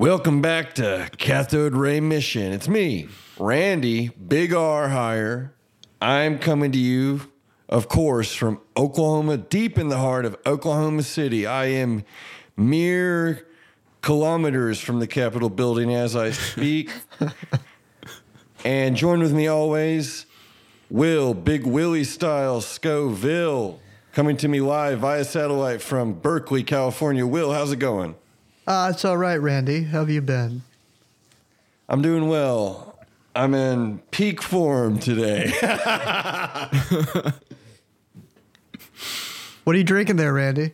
Welcome back to Cathode Ray Mission. It's me, Randy, Big R Higher. I'm coming to you, of course, from Oklahoma, deep in the heart of Oklahoma City. I am mere kilometers from the Capitol building as I speak. and join with me always, Will, Big Willie style, Scovill, coming to me live via satellite from Berkeley, California. Will, how's it going? Uh, it's all right, Randy. How have you been? I'm doing well. I'm in peak form today. What are you drinking there, Randy?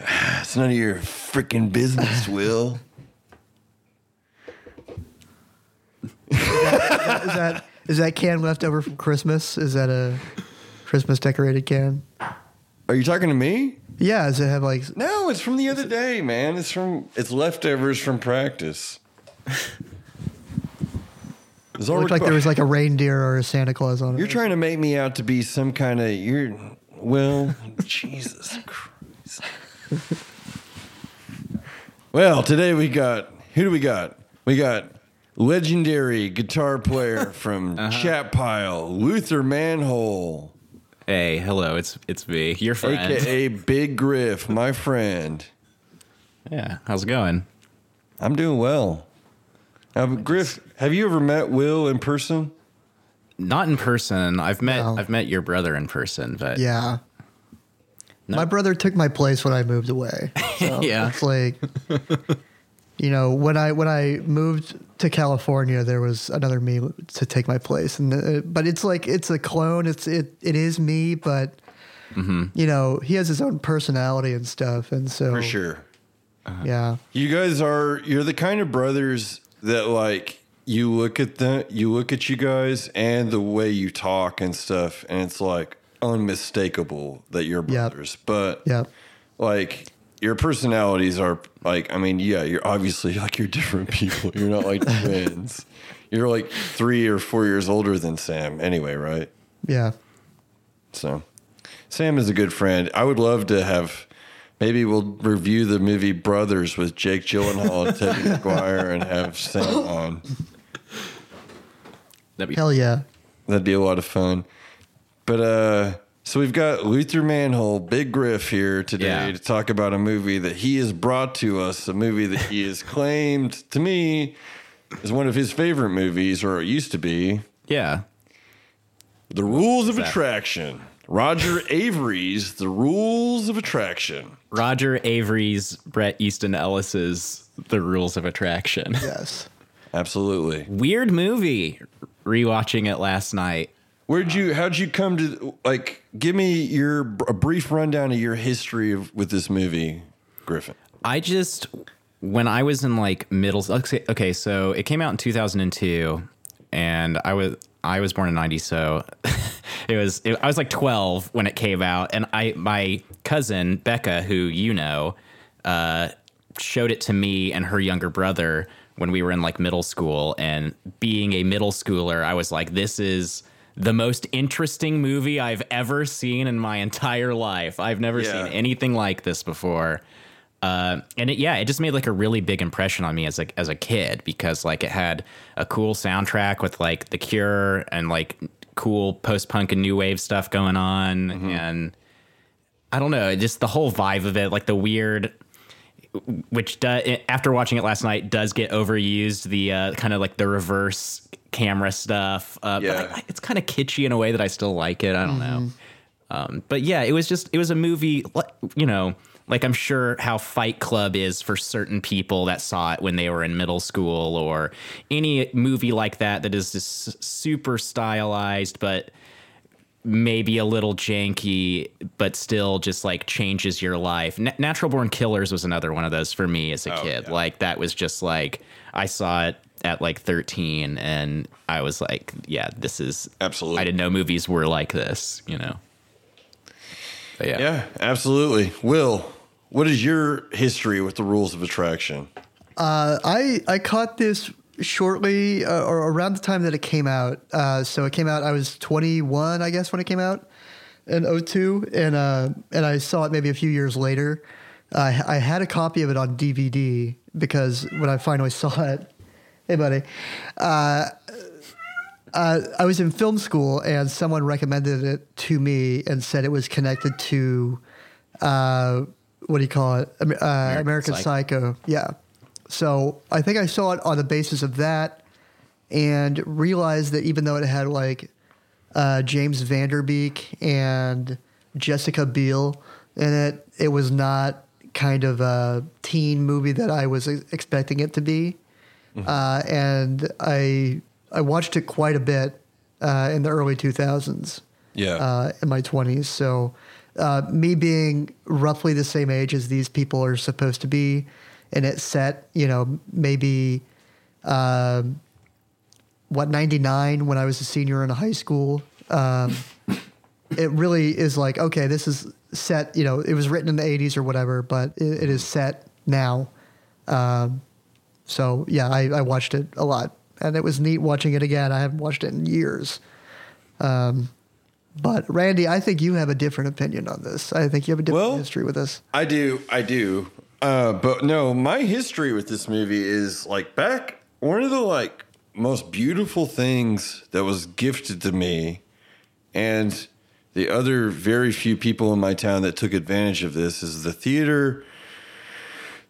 it's none of your freaking business, Will. Is that is that can left over from Christmas? Is that a Christmas decorated can? Are you talking to me? Yeah. Does it have like? No, it's from the other day, man. It's from it's leftovers from practice. It's It looked like requ- there was like a reindeer or a Santa Claus on it. You're trying to make me out to be some kind of you're well, Jesus Christ. well, today we got who do we got? We got legendary guitar player from uh-huh. Chat Pile, Luther Manhole, Hey, hello, it's it's me, your friend. aka Big Griff, my friend. Yeah, how's it going? I'm doing well. Now, Griff, have you ever met Will in person? Not in person. I've met No. I've met your brother in person, but Yeah. No. My brother took my place when I moved away. So Yeah. It's like, you know, when I when I moved to California, there was another me to take my place, and uh, but it's like it's a clone. It's it it is me, but Mm-hmm. you know, he has his own personality and stuff, and so For sure. yeah. You guys are you're the kind of brothers that like you look at the you look at you guys and the way you talk and stuff and it's like unmistakable that you're Yep. brothers. But Yeah. like your personalities are like I mean, yeah, you're obviously like you're different people. You're not like twins. You're like 3 or 4 years older than Sam anyway, right? Yeah. So, Sam is a good friend. I would love to have. Maybe we'll review the movie Brothers with Jake Gyllenhaal and Teddy Maguire and have Sam on. that'd be Hell yeah. That'd be a lot of fun. But uh, so we've got Luther Manhole, Big Griff here today Yeah. to talk about a movie that he has brought to us. A movie that he has claimed to me is one of his favorite movies, or it used to be. yeah. The Rules of Exactly. Attraction. Roger Avary's The Rules of Attraction. Roger Avary's Bret Easton Ellis's The Rules of Attraction. Yes. Absolutely. Weird movie. Rewatching it last night. Where'd you? How'd you come to? Like, give me your a brief rundown of your history of, with this movie, Griffin. I just when I was in like middle okay, so it came out in 2002 and I was I was born in 90 so it was it, I was like 12 when it came out and I my cousin Becca who you know uh showed it to me and her younger brother when we were in like middle school and being a middle schooler I was like this is the most interesting movie I've ever seen in my entire life. I've never Yeah. seen anything like this before. Uh, and it, yeah, it just made like a really big impression on me as a as a kid because like it had a cool soundtrack with like The Cure and like cool post punk and new wave stuff going on, and I don't know, just the whole vibe of it, like the weird, which do, after watching it last night does get overused. The uh, kind of like the reverse camera stuff. Uh, Yeah. but I, it's kind of kitschy in a way that I still like it. I don't know. Um, but yeah, it was just it was a movie, you know, like I'm sure how Fight Club is for certain people that saw it when they were in middle school, or any movie like that that is just super stylized, but maybe a little janky, but still just like changes your life. Na- Natural Born Killers was another one of those for me as a Oh, kid. yeah. Like that was just like I saw it at like 13 and I was like, yeah, this is Absolutely. I didn't know movies were like this, you know. But yeah. Yeah, absolutely. Will, what is your history with the rules of attraction? Uh, I I caught this shortly uh, or around the time that it came out. Uh, so it came out. I was 21, I guess, when it came out in 02. and uh, and I saw it maybe a few years later. I, I had a copy of it on DVD because when I finally saw it, hey buddy, uh, uh, I was in film school and someone recommended it to me and said it was connected to uh, what do you call it? Am- Uh, American, American Psycho. Yeah. So I think I saw it on the basis of that and realized that even though it had like uh, James Van Der Beek and Jessica Biel in it, it was not kind of a teen movie that I was expecting it to be. Uh, and I I watched it quite a bit uh, in the early 2000s Yeah. uh, in my 20s. So, uh, me being roughly the same age as these people are supposed to be, and it's set, you know, maybe um, what 99 when I was a senior in high school. Um, it really is like okay, this is set. You know, it was written in the 80s or whatever, but it, it is set now. Um, so yeah, I, I watched it a lot, and it was neat watching it again. I haven't watched it in years. Um, but Randy, I think you have a different opinion on this. I think you have a different Well- history with this. I do, I do. Uh, but no, my history with this movie is like back one of the like most beautiful things that was gifted to me, and the other very few people in my town that took advantage of this is the theater.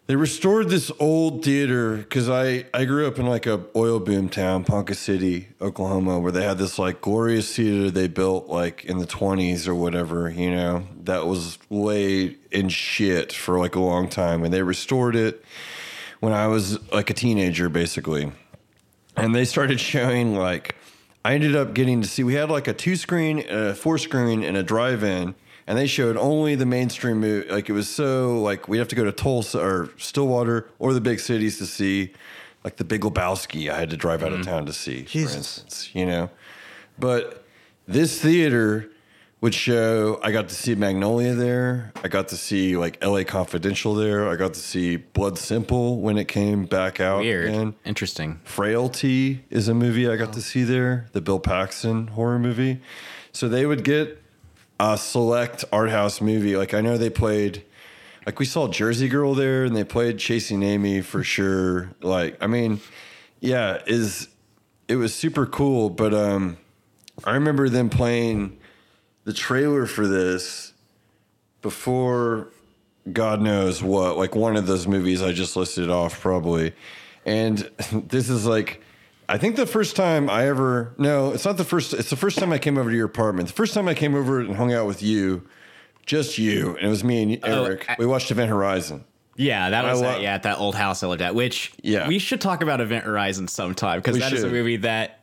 They restored this old theater because I, I grew up in like a oil boom town, Ponca City, Oklahoma, where they had this like glorious theater they built like in the 20s or whatever, you know, that was way in shit for like a long time. And they restored it when I was like a teenager, basically. And they started showing like, I ended up getting to see, we had like a two screen, a four screen, and a drive in. And they showed only the mainstream movie. Like it was so like we'd have to go to Tulsa or Stillwater or the big cities to see, like the Big Lebowski. I had to drive out of mm-hmm. town to see, Jesus. for instance. You know, but this theater would show. I got to see Magnolia there. I got to see like L.A. Confidential there. I got to see Blood Simple when it came back out. Weird. again. Interesting. Frailty is a movie I got oh. to see there, the Bill Paxton horror movie. So they would get a select art house movie. Like I know they played, like we saw Jersey Girl there, and they played Chasing Amy for sure. Like I mean, yeah, is it was super cool. But um, I remember them playing the trailer for this before God knows what, like one of those movies I just listed off, probably. And this is like, I think the first time I ever, no, it's not the first, it's the first time I came over to your apartment. The first time I came over and hung out with you, just you, and it was me and Oh, Eric. I- we watched Event Horizon. Yeah, that was lo- at, yeah at that old house I lived at. Which Yeah. we should talk about Event Horizon sometime because that is a movie that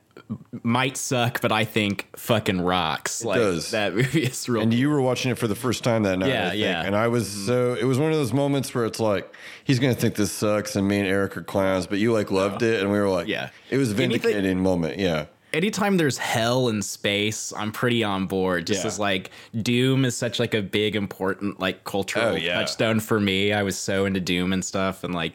might suck, but I think fucking rocks. like does. that movie is real. And you were watching it for the first time that night. Yeah, yeah. And I was mm-hmm. so it was one of those moments where it's like he's gonna think this sucks, and me and Eric are clowns, but you like loved it, and we were like, Yeah. it was a Anything- vindicating moment. Yeah, Anytime there's hell in space, I'm pretty on board. Just Yeah. as like Doom is such like a big important like cultural Oh, yeah. touchstone for me. I was so into Doom and stuff, and like.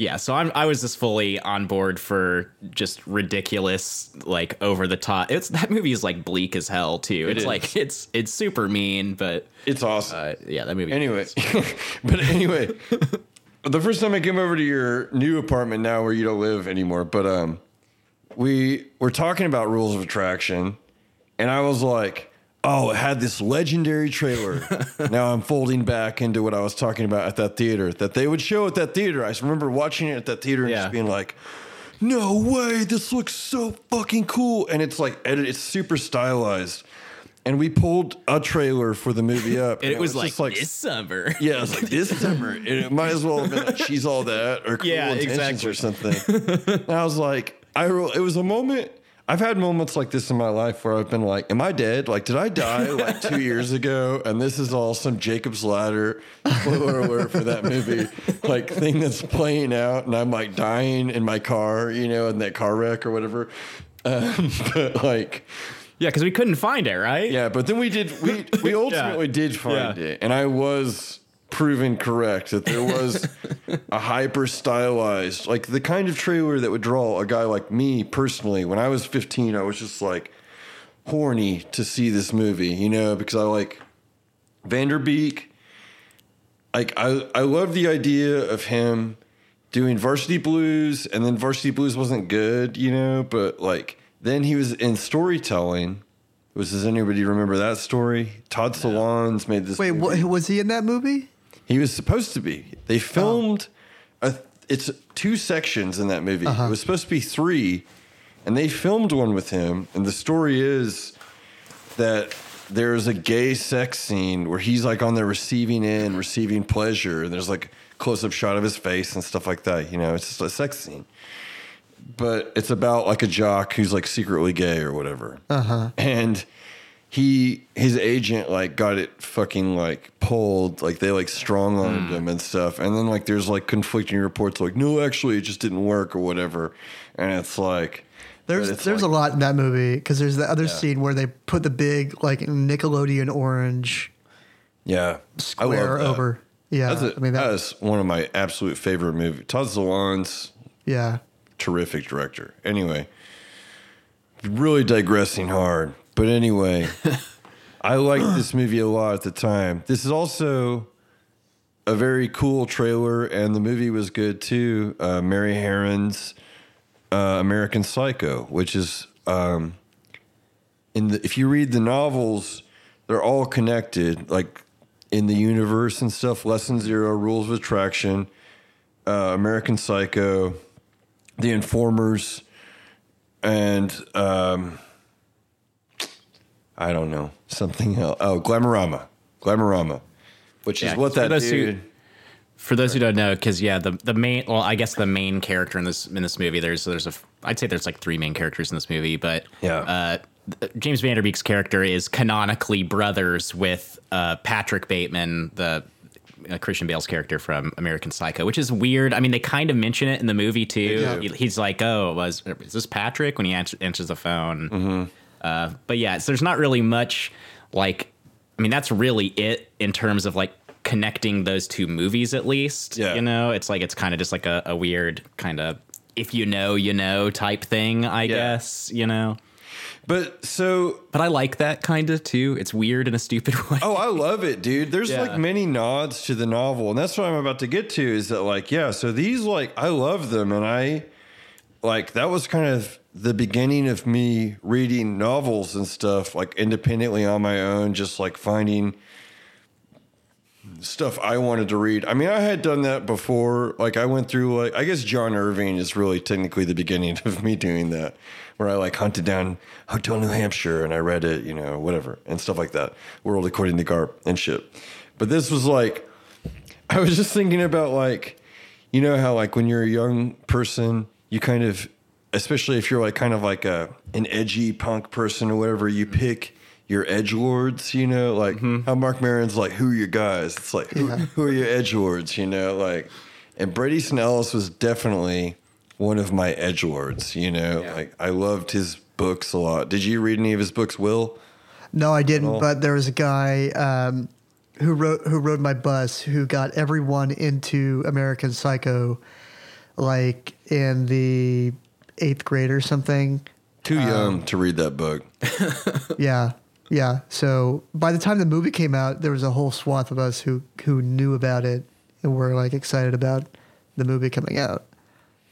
Yeah, so I'm I was just fully on board for just ridiculous, like over the top. It's that movie is like bleak as hell too. it's is. like it's it's super mean, but it's awesome. uh, yeah, that movie. Anyway, but anyway, the first time I came over to your new apartment now where you don't live anymore, but um, we were talking about rules of attraction, and I was like, oh, it had this legendary trailer. now I'm folding back into what I was talking about at that theater that they would show at that theater. I remember watching it at that theater and Yeah. just being like. No way! This looks so fucking cool, and it's like. It's super stylized, and we pulled a trailer for the movie up. And it was like, just like this summer. yeah, it's like this summer. And it might as well have been like she's all that or cruel Yeah, intentions exactly. or something. and I was like, I re- it was a moment. I've had moments like this in my life where I've been like, "Am I dead? Like, did I die like two years ago?" And this is all some Jacob's Ladder spoiler alert for that movie, like thing that's playing out, and I'm like dying in my car, you know, in that car wreck or whatever. Um, but like, Yeah, because we couldn't find it, right? yeah, but then we did we we ultimately did find Yeah. it, and I was proven correct that there was a hyper stylized, like the kind of trailer that would draw a guy like me personally. When I was 15, I was just like horny to see this movie, you know, because I like Van Der Beek like I I love the idea of him doing Varsity Blues, and then Varsity Blues wasn't good, you know, but like then he was in storytelling. Was does anybody remember that story? Todd Solondz made this. Wait, movie. what, was he in that movie? He was supposed to be. They filmed a it's two sections in that movie. It was supposed to be three, and they filmed one with him. And the story is that there's a gay sex scene where he's like on the receiving end, receiving pleasure, and there's like close up shot of his face and stuff like that. You know, it's just a sex scene. But it's about like a jock who's like secretly gay or whatever. Uh-huh. And he his agent like got it fucking like pulled like they like strong armed mm. him and stuff. And then like there's like conflicting reports like no actually it just didn't work or whatever. And it's like There's it's there's like- a lot in that movie because there's the other scene where they put the big like Nickelodeon orange yeah. Square that. over. Yeah, that's a, I mean that, that is one of my absolute favorite movies Todd Solondz yeah. terrific director. Anyway really digressing hard but anyway I liked this movie a lot at the time this is also a very cool trailer, and the movie was good too. Uh, Mary Harron's uh, American Psycho, which is um, in the if you read the novels, they're all connected, like in the universe and stuff. Less Than Zero, Rules of Attraction, uh, American Psycho, The Informers, and um, I don't know something else. Oh, Glamorama, Glamorama, which Yeah, is what for that those who- dude. For those who don't know, because yeah, the the main well, I guess the main character in this in this movie, there's there's a I'd say there's like three main characters in this movie, but Yeah. uh, th- James Van Der Beek's character is canonically brothers with uh, Patrick Bateman, the uh, Christian Bale's character from American Psycho, which is weird. I mean, they kind of mention it in the movie too. He- He's like, "Oh, was is this Patrick?" when he answer, answers the phone. Mm-hmm. Uh, but yeah, so there's not really much like. I mean, that's really it in terms of like connecting those two movies. At least, Yeah. you know, it's like it's kind of just like a, a weird kind of if you know, you know type thing. I guess you know. But so But I like that kind of too. It's weird in a stupid way. Oh, I love it, dude. There's Yeah. like many nods to the novel, and that's what I'm about to get to. Is that like, yeah? So these like, I love them, and I like that was kind of the beginning of me reading novels and stuff like independently on my own, just like finding stuff I wanted to read. I mean, I had done that before. Like I went through like I guess John Irving is really technically the beginning of me doing that, where I like hunted down Hotel New Hampshire and I read it, you know, whatever and stuff like that. World According to Garp and shit. But this was like I was just thinking about like you know how like when you're a young person, you kind of especially if you're like kind of like a an edgy punk person or whatever, you pick your edge lords, you know, like how Marc Maron's like, who are your guys? It's like, who, who are your edge lords, you know, like, and Brady Easton Ellis was definitely one of my edge lords, you know, Yeah. like I loved his books a lot. Did you read any of his books, Will? No, I didn't. But there was a guy um, who wrote who rode my bus who got everyone into American Psycho, like in the eighth grade or something. Too young to read that book. Yeah, yeah. So by the time the movie came out, there was a whole swath of us who who knew about it and were like excited about the movie coming out.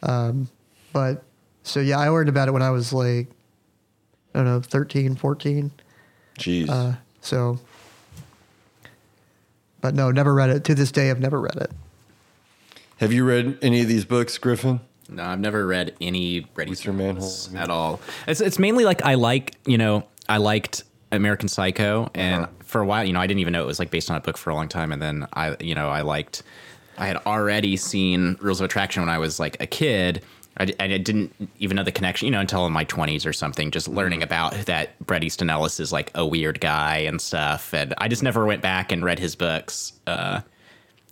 Um, but so yeah, I learned about it when I was like, I don't know, 13, 14. Jeez. Uh, so, but no, never read it. To this day, I've never read it. Have you read any of these books, Griffin? No, I've never read any Brady Mr. Manhole, books at all. It's it's mainly like I like you know I liked American Psycho, and Uh-huh. for a while you know I didn't even know it was like based on a book for a long time, and then I you know I liked I had already seen Rules of Attraction when I was like a kid. I, d- I didn't even know the connection, you know, until in my twenties or something. Just learning about that Bret Easton Ellis is like a weird guy and stuff, and I just never went back and read his books. Uh,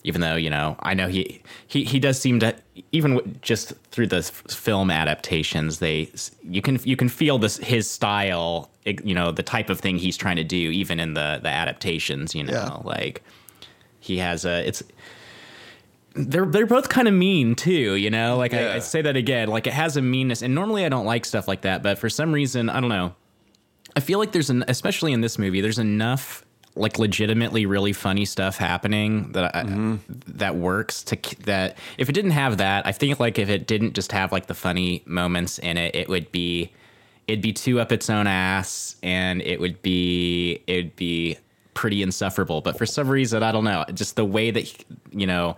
even though you know I know he he he does seem to even w- just through the film adaptations they you can you can feel this his style you know the type of thing he's trying to do even in the the adaptations you know Yeah. like he has a it's they're they're both kind of mean too you know like I, I say that again like it has a meanness and normally I don't like stuff like that but for some reason I don't know I feel like there's an especially in this movie there's enough like legitimately really funny stuff happening that I, that works to that if it didn't have that I think like if it didn't just have like the funny moments in it it would be it'd be too up its own ass and it would be it'd be pretty insufferable but for some reason I don't know just the way that he- you know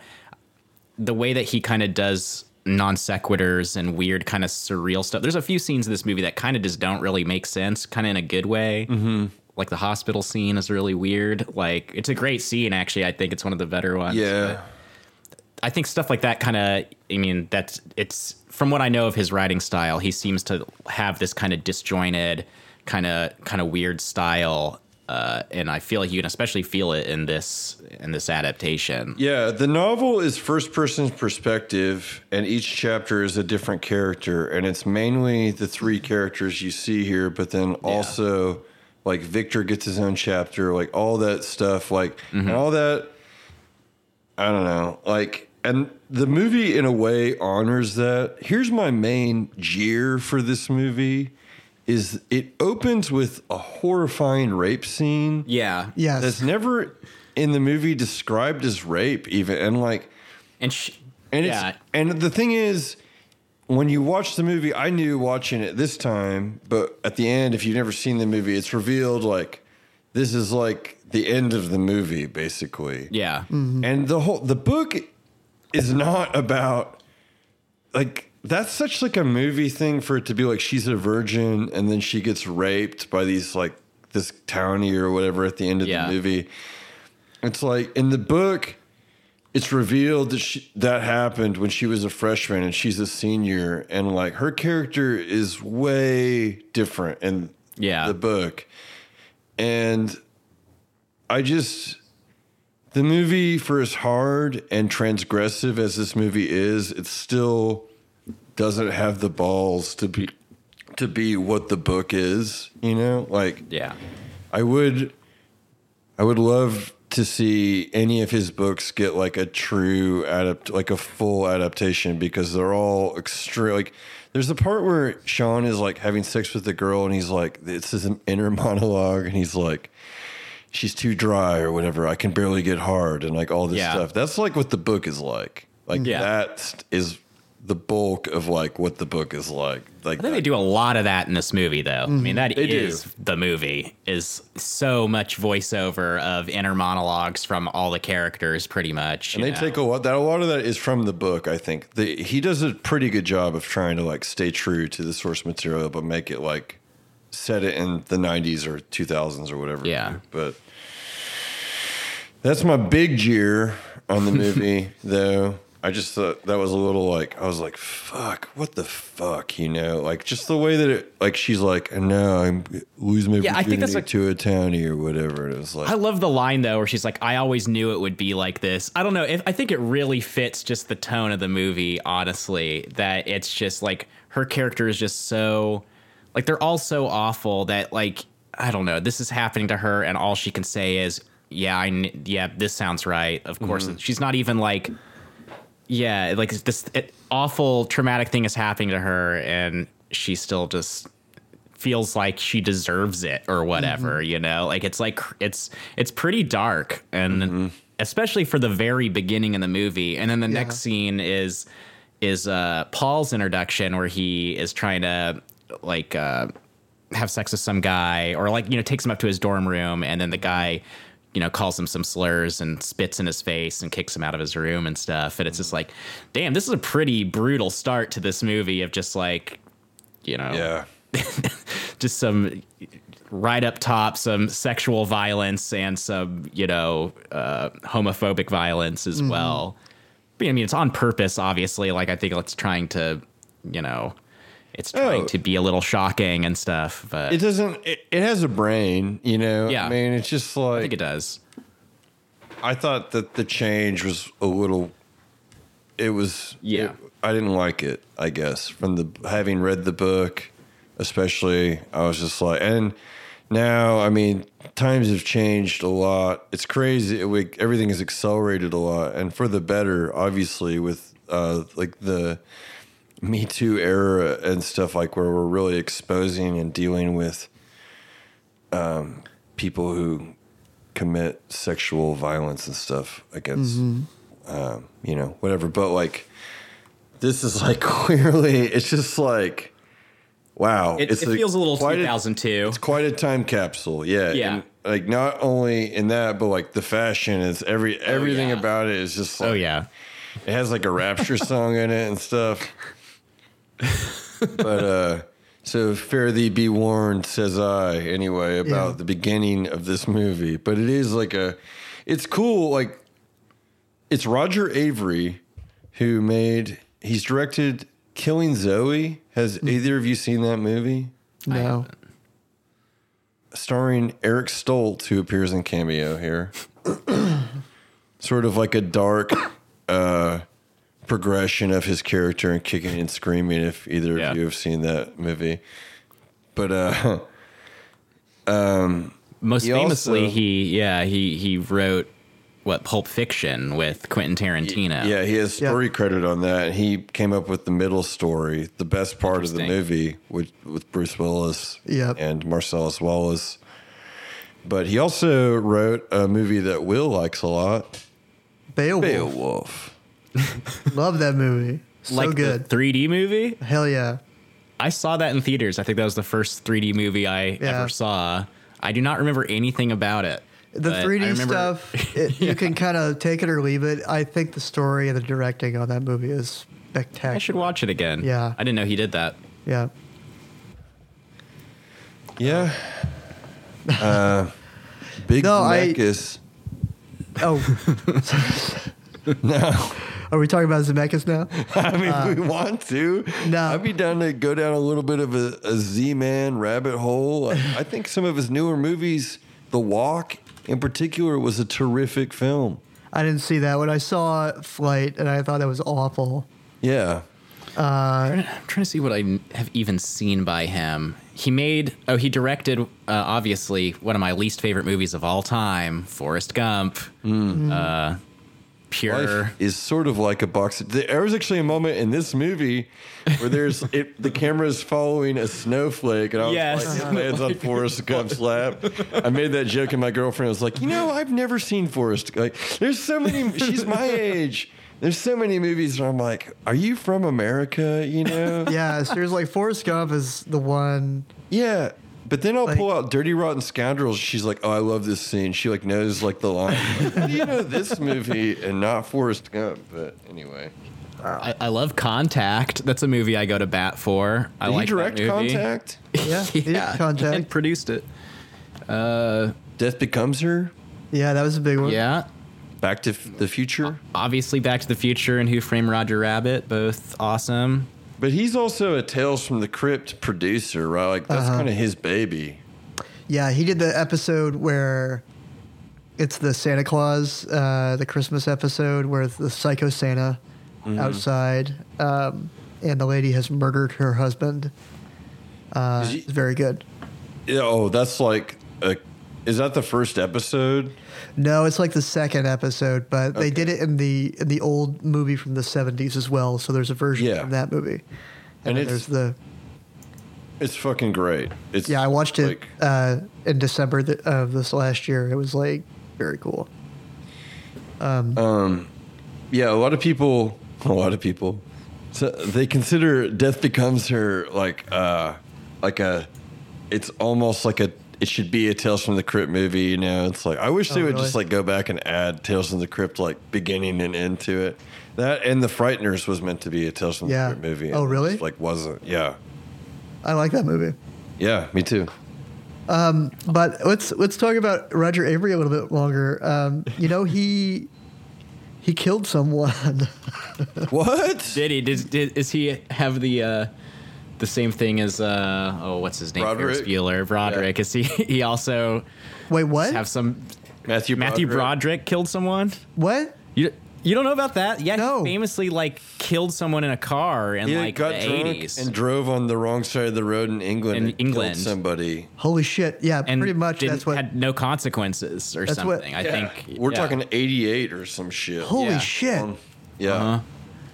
the way that he kind of does non sequiturs and weird kind of surreal stuff. There's a few scenes in this movie that kind of just don't really make sense, kind of in a good way. Mm-hmm. Like the hospital scene is really weird. Like it's a great scene, actually. I think it's one of the better ones. Yeah. I think stuff like that kind of. I mean, that's it's from what I know of his writing style. He seems to have this kind of disjointed, kind of kind of weird style. Uh, and I feel like you can especially feel it in this in this adaptation. Yeah, the novel is first person perspective, and each chapter is a different character, and it's mainly the three characters you see here, but then also like Victor gets his own chapter, like all that stuff, like and all that. I don't know, like, and the movie in a way honors that. Here's my main jeer for this movie: is it opens with a horrifying rape scene Yeah. Yes. that's never in the movie described as rape even and like And sh- and yeah. it's and the thing is when you watch the movie i knew watching it this time but at the end if you've never seen the movie it's revealed like this is like the end of the movie basically Yeah. Mm-hmm. and the whole the book is not about like that's such like a movie thing for it to be like she's a virgin and then she gets raped by these like this townie or whatever at the end of Yeah. the movie. It's like in the book, it's revealed that she, that happened when she was a freshman and she's a senior, and like her character is way different in Yeah. the book, and I just the movie for as hard and transgressive as this movie is, it still doesn't have the balls to be to be what the book is. You know, like Yeah. I would I would love to see any of his books get like a true adapt like a full adaptation because they're all extreme like there's a part where Sean is like having sex with the girl and he's like this is an inner monologue and he's like she's too dry or whatever I can barely get hard and like all this Yeah. stuff that's like what the book is like like Yeah. that is the bulk of like what the book is like like I think they do a lot of that in this movie, though. I mean, mhm. that They do. the movie. Is so much voiceover of inner monologues from all the characters, pretty much. And they know? take a lot. That a lot of that is from the book. I think the, he does a pretty good job of trying to like stay true to the source material, but make it like set it in the '90s or 2000s or whatever. Yeah. But that's my big jeer on the movie, though. I just thought that was a little like I was like, "Fuck, what the fuck," you know, like just the way that it, like she's like, "And now I'm losing my Yeah, I think that's like- to a townie or whatever." And it was like, I love the line though, where she's like, "I always knew it would be like this." I don't know. If, I think it really fits just the tone of the movie. Honestly, that it's just like her character is just so, like they're all so awful that like I don't know. This is happening to her, and all she can say is, "Yeah, I yeah, this sounds right." Of course, Mm-hmm. she's not even like, yeah, like this awful traumatic thing is happening to her, and she still just feels like she deserves it or whatever you know? Like it's like it's it's pretty dark and especially for the very beginning in the movie. And then the next scene is is uh paul's introduction where he is trying to like uh have sex with some guy or like you know takes him up to his dorm room and then the guy you know calls him some slurs and spits in his face and kicks him out of his room and stuff. And it's just like damn this is a pretty brutal start to this movie of just like you know yeah. just some right up top some sexual violence and some you know uh, homophobic violence as well. But, i mean it's on purpose obviously. Like i think it's trying to you know it's trying Oh. to be a little shocking and stuff but It doesn't. It, it has a brain, you know. Yeah. I mean, it's just like i think it does I thought that the change was a little. It was. Yeah. it- I didn't like it. I guess from the having read the book, especially, I was just like, and now, I mean, times have changed a lot. It's crazy. We, everything has accelerated a lot, and for the better, obviously, with uh, like the Me Too era and stuff like where we're really exposing and dealing with um, people who commit sexual violence and stuff against, Mm-hmm. um, you know, whatever. But like, this is like clearly, it's just like, wow. It, it's it feels a little quite 2002. it's quite a time capsule, yeah. Yeah. And, like not only in that, but like the fashion is every everything Oh, yeah. about it is just. Like, oh yeah. it has like a rapture song in it and stuff. but uh so fare thee be warned, says I, anyway, about Yeah. the beginning of this movie. But it is like a it's cool, like it's Roger Avary who made he's directed Killing Zoe. Has either of you seen that movie? No. starring Eric Stoltz, who appears in cameo here. sort of like a dark uh, progression of his character and kicking and screaming. If either Yeah. of you have seen that movie, but uh, Most He famously, also- he yeah he he wrote what Pulp Fiction with Quentin Tarantino. yeah, he has Yeah. story credit on that. He came up with the middle story, the best part of the movie with with Bruce Willis Yep. and Marcellus Wallace. But he also wrote a movie that Will likes a lot, Beowulf. Beowulf. Love that movie. So like good. the 3D movie. Hell yeah. I saw that in theaters. I think that was the first 3D movie I Yeah. ever saw. I do not remember anything about it. The but I 3D remember- stuff, it, you can kind of take it or leave it. I think the story and the directing on that movie is spectacular. I should watch it again. Yeah. I didn't know he did that. Yeah. Yeah. Uh, Big No, I- Zemeckis. Oh, No, are we talking about Zemeckis now? I mean we want to. no. I'd be down to go down a little bit of a, a Z-Man rabbit hole. I, I think some of his newer movies, The Walk in particular, was a terrific film. I didn't see that when I saw Flight, and I thought that was awful. Yeah. I'm trying to see what I have even seen by him. He made, oh, he directed, uh, obviously, one of my least favorite movies of all time, Forrest Gump. Uh, pure. Life is sort of like a box. There was actually a moment in this movie where there's it, the camera is following a snowflake, and I was Yes. like, it lands on Forrest Gump's lap. I made that joke, and my girlfriend was like, you know, I've never seen Forrest. Like, there's so many. She's my age. There's so many movies where I'm like, are you from America? You know? Yeah, seriously, like Forrest Gump is the one. Yeah. But then I'll Like- pull out Dirty Rotten Scoundrels. She's like, "Oh, I love this scene." She like knows like the line. Like, you know this movie and not Forrest Gump? But anyway, I, I love Contact. That's a movie I go to bat for. I did like direct that movie. Contact? Yeah, he Yeah, Contact. and produced it. Uh, Death Becomes Her. Yeah, that was a big one. yeah. Back to F- the Future. Obviously, Back to the Future and Who Framed Roger Rabbit, both awesome. But he's also a Tales from the Crypt producer, right? Like that's Uh-huh. kind of his baby. Yeah, he did the episode where it's the Santa Claus, uh, the Christmas episode where the Psycho Santa Mm-hmm. outside, um, and the lady has murdered her husband. Uh, he- it's very good. Yeah, oh, that's like a. Is that the first episode? No, it's like the second episode, but they did it in the in the old movie from the '70s as well. So there's a version Yeah. from that movie, And it's- there's the It's fucking great. It's yeah. I watched it uh, in December th- of this last year. It was like very cool. Um, yeah, a lot of people, a lot of people, so they consider Death Becomes Her like uh like a, it's almost like a. It should be a Tales from the Crypt movie, you know. It's like I wish they Oh, would really? just like go back and add Tales from the Crypt like beginning and end to it. That and the Frighteners was meant to be a Tales from Yeah. the Crypt movie. Oh, and it really? just, like wasn't. Yeah, I like that movie. yeah, me too. But let's let's talk about Roger Avary a little bit longer. Um, you know he he killed someone. What? Did he? Did, did is he have the uh, the same thing as uh, oh what's his name? Ferris Broderick? Bueller. Broderick. Is he? He also Wait, what? have some. Matthew Matthew Broderick? Broderick killed someone. what? You you don't know about that? Yeah, No. he famously like killed someone in a car in He like got the drunk eighties. and drove on the wrong side of the road in England. In and killed England. somebody. Holy shit! Yeah, and pretty much. That's what. had no consequences or That's what- something. I Yeah. think we're yeah. talking 88 or some shit. holy yeah. shit! Um, yeah. Uh-huh.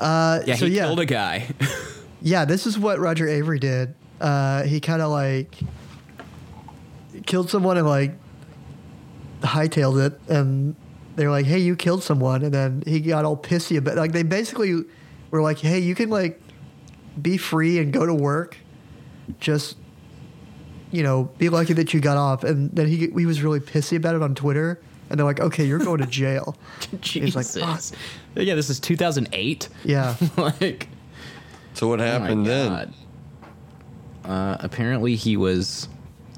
Uh, Yeah, so he yeah, killed a guy. yeah. This is what Roger Avary did. Uh, he kind of like killed someone and like hightailed it, and they're like, "Hey, you killed someone," and then he got all pissy about. Like they basically were like, "Hey, you can like be free and go to work, just." You know, be lucky that you got off, and then he he was really pissy about it on Twitter, and they're like, "Okay, you're going to jail." He's like, Jesus. yeah, this is 2008. Yeah, like, So what oh happened then? Uh, apparently, he was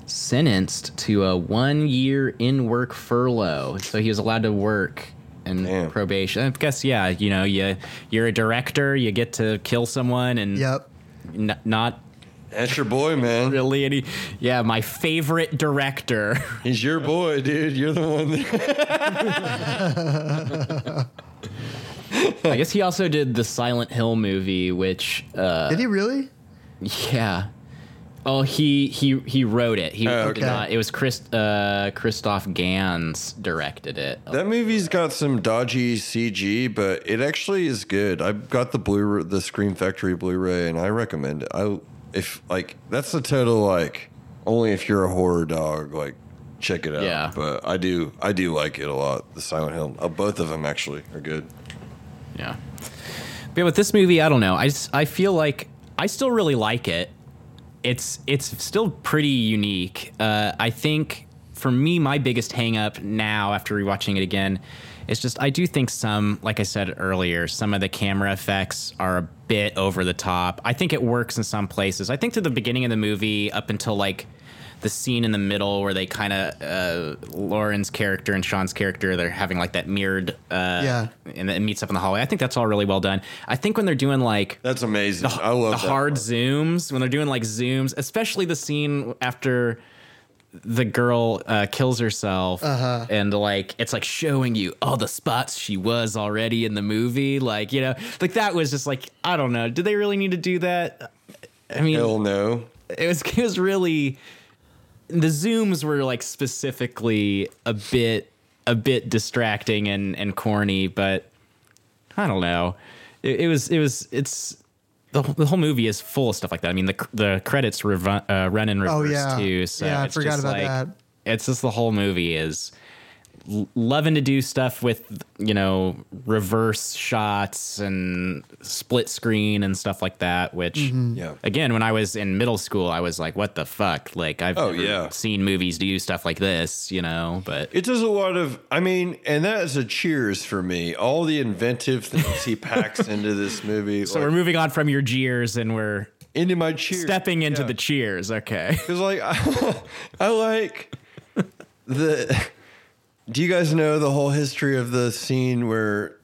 sentenced to a one year in work furlough. So he was allowed to work and Damn. probation. I guess, yeah, you know, you, you're a director, you get to kill someone and yep. n- not That's your boy, man. really any. Yeah, my favorite director. He's your boy, dude. You're the one. That- I guess he also did the Silent Hill movie, which, uh, Did he really? yeah. Oh, he he he wrote it. He Oh, did okay. not. It was Chris uh, Christoph Gans directed it. that movie's got some dodgy CG, but it actually is good. I've got the Blu the Scream Factory Blu-ray, and I recommend it. I if like that's the total like only if you're a horror dog like check it out. Yeah. But I do I do like it a lot. The Silent Hill, uh, both of them actually are good. Yeah. But with this movie, I don't know. I I feel like I still really like it. It's it's still pretty unique. Uh, I think for me, my biggest hang up now after rewatching it again is just I do think some, like I said earlier, some of the camera effects are a bit over the top. I think it works in some places. I think to the beginning of the movie up until like the scene in the middle where they kind of uh, Lauren's character and Sean's character they're having like that mirrored uh, Yeah. and it meets up in the hallway. I think that's all really well done. I think when they're doing like That's amazing. I love the that hard part. zooms, when they're doing like zooms, especially the scene after the girl uh, kills herself, Uh-huh. and like it's like showing you all the spots she was already in the movie. Like you know, like that was just like I don't know. Did they really need to do that? I mean, Hell no. it was it was really the zooms were like specifically a bit a bit distracting and and corny but i don't know it, it was it was it's the, the whole movie is full of stuff like that i mean the the credits rev- uh, run in reverse Oh, yeah. too so Yeah, I forgot just about like that. it's just the whole movie is loving to do stuff with you know reverse shots and split screen and stuff like that which Mm-hmm. Yeah. again when i was in middle school i was like what the fuck like i've Oh, never yeah. seen movies do stuff like this you know but It does a lot of, I mean, and that is a cheers for me. All the inventive things he packs into this movie. so like, we're moving on from your jeers and we're into my cheers. stepping into Yeah. the cheers okay Because like I, I like the. Do you guys know the whole history of the scene where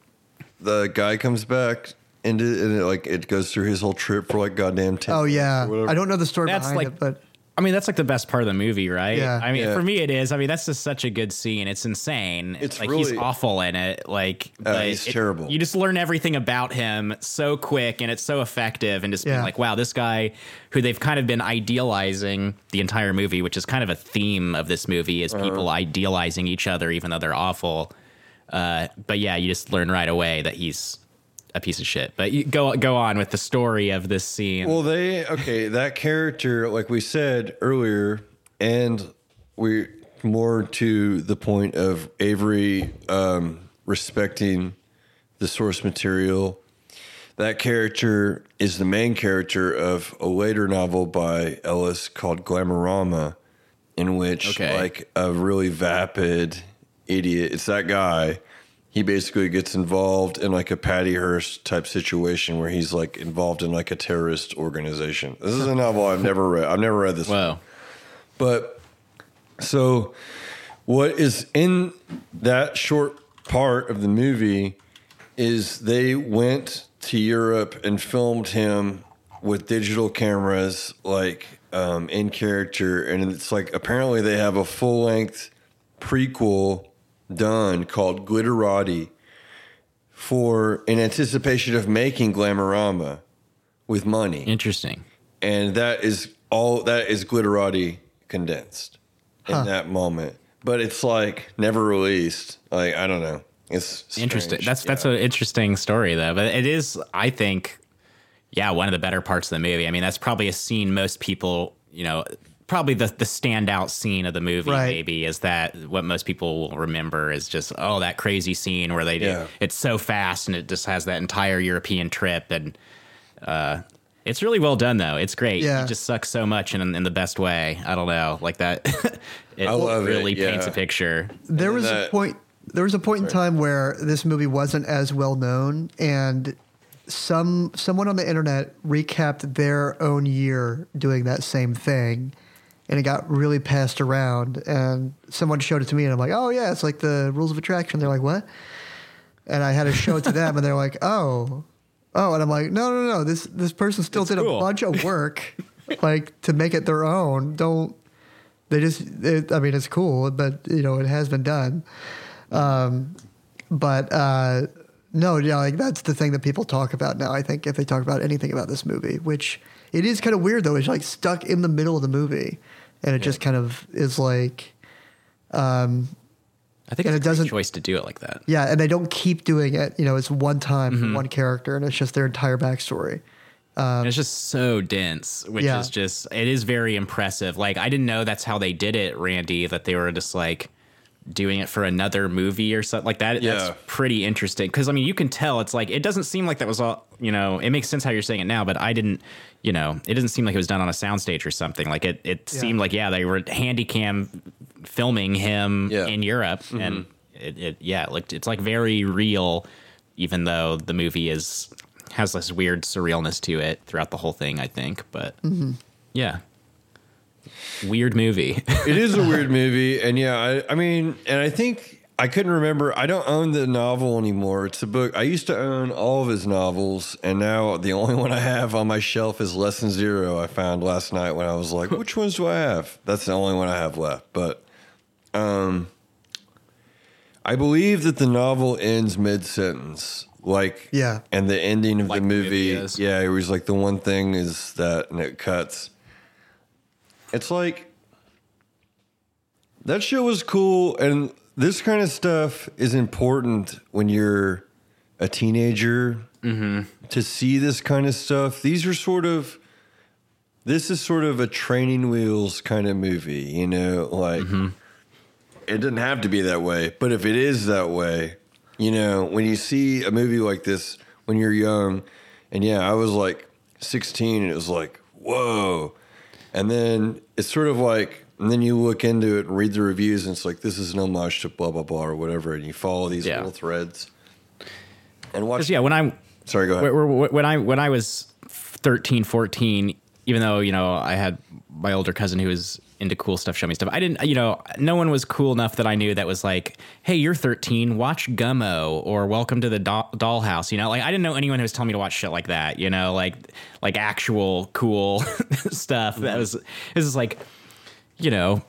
the guy comes back into and it, like it goes through his whole trip for like goddamn ten. Oh yeah, or whatever? I don't know the story That's behind like- it, but I mean, that's like the best part of the movie, right? Yeah. I mean, Yeah. for me, it is. I mean, that's just such a good scene. It's insane. It's like he's awful in it. Like, but he's it- terrible. You just learn everything about him so quick, and it's so effective, and just being like, wow, this guy who they've kind of been idealizing the entire movie, which is kind of a theme of this movie, is people idealizing each other, even though they're awful. Uh, but yeah, you just learn right away that he's a piece of shit. But you go go on with the story of this scene. Well, they okay. That character, like we said earlier, and we more to the point of Avary um, respecting the source material. That character is the main character of a later novel by Ellis called Glamorama, in which Okay. like a really vapid idiot. It's that guy. He basically gets involved in like a Patty Hearst type situation where he's like involved in like a terrorist organization. This is a novel I've never read. I've never read this. one. But so what is in that short part of the movie is they went to Europe and filmed him with digital cameras like um, in character and it's like apparently they have a full length prequel done called Glitterati for in anticipation of making Glamorama with money Interesting. and that is all that is glitterati condensed in that moment but it's like never released like i don't know it's Interesting. strange. That's that's Yeah. an interesting story though. But it is, I think, yeah, one of the better parts of the movie. I mean, that's probably a scene most people, you know, probably the the standout scene of the movie. Right. Maybe is that what most people will remember is just oh that crazy scene where they do it's so fast and it just has that entire European trip and uh, it's really well done though. It's great. Yeah. It just sucks so much in in the best way. I don't know like that. it I love it, really paints a picture. there then was a point there was a point in time where this movie wasn't as well known and some someone on the internet recapped their own year doing that same thing and it got really passed around and someone showed it to me and I'm like, "Oh yeah, it's like the rules of attraction." They're like, "What?" And I had to show it to them and they're like, "Oh." Oh, and I'm like, "No, no, no. This this person still It's did cool. a bunch of work like to make it their own. Don't they just it, i mean it's cool but you know it has been done um, but uh, no yeah like that's the thing that people talk about now i think if they talk about anything about this movie which it is kind of weird though it's like stuck in the middle of the movie and it just kind of is like I think And it's it a doesn't- choice to do it like that. yeah and they don't keep doing it you know it's one time Mm-hmm. one character and it's just their entire backstory And it's just so dense, which Yeah. is just it is very impressive. Like I didn't know that's how they did it, Randy. That they were just like doing it for another movie or something like that. Yeah. That's pretty interesting because I mean you can tell it's like it doesn't seem like that was all you know. It makes sense how you're saying it now, but I didn't. You know, it doesn't seem like it was done on a soundstage or something. Like it, it Yeah. seemed like yeah, they were handy cam filming him Yeah. in Europe, mm-hmm. and it, it yeah, it looked it's like very real, even though the movie is has this weird surrealness to it throughout the whole thing. I think, but mm-hmm. yeah, weird movie. it is a weird movie, and yeah, I, I mean, and I think I couldn't remember. I don't own the novel anymore. It's a book. I used to own all of his novels, and now the only one I have on my shelf is Less Than Zero. I found last night when I was like, which ones do I have? That's the only one I have left. But, um, I believe that the novel ends mid sentence. Like Yeah. and the ending of Like the the movie movie, yeah, it was like the one thing is that, and it cuts. It's like that show was cool, and this kind of stuff is important when you're a teenager mm-hmm. to see this kind of stuff. These are sort of, this is sort of a training wheels kind of movie, you know, like mm-hmm. it doesn't have to be that way, but if it is that way, you know, when you see a movie like this when you're young, and yeah, I was like 16, and it was like, whoa. And then it's sort of like, and then you look into it and read the reviews, and it's like, this is an homage to blah, blah, blah, or whatever. And you follow these Yeah. little threads and watch. yeah, when I'm. Sorry, go ahead. when I when I was 13, 14, even though you know I had my older cousin who was into cool stuff, show me stuff. I didn't, you know, no one was cool enough that I knew that was like, hey, you're 13, watch Gummo or Welcome to the Doll- Dollhouse. You know, like I didn't know anyone who was telling me to watch shit like that. You know, like like actual cool stuff. That was this is like, you know.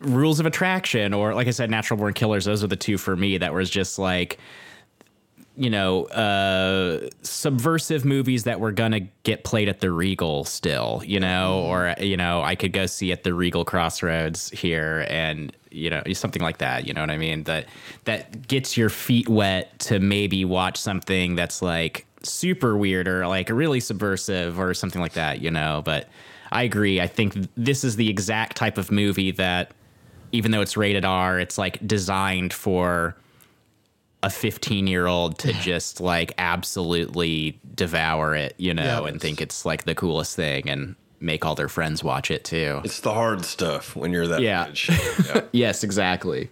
Rules of Attraction, or like I said, Natural Born Killers. Those are the two for me that was just like, you know, uh, subversive movies that were gonna get played at the Regal still, you know, or you know, I could go see at the Regal Crossroads here, and you know, something like that. You know what I mean? That that gets your feet wet to maybe watch something that's like super weird or like really subversive or something like that. You know, but I agree. I think this is the exact type of movie that, even though it's rated R, it's like designed for a 15 year old to just like absolutely devour it, you know, Yeah, and think it's like the coolest thing and make all their friends watch it too. It's the hard stuff when you're that Yeah. age. Yeah. Yes, exactly.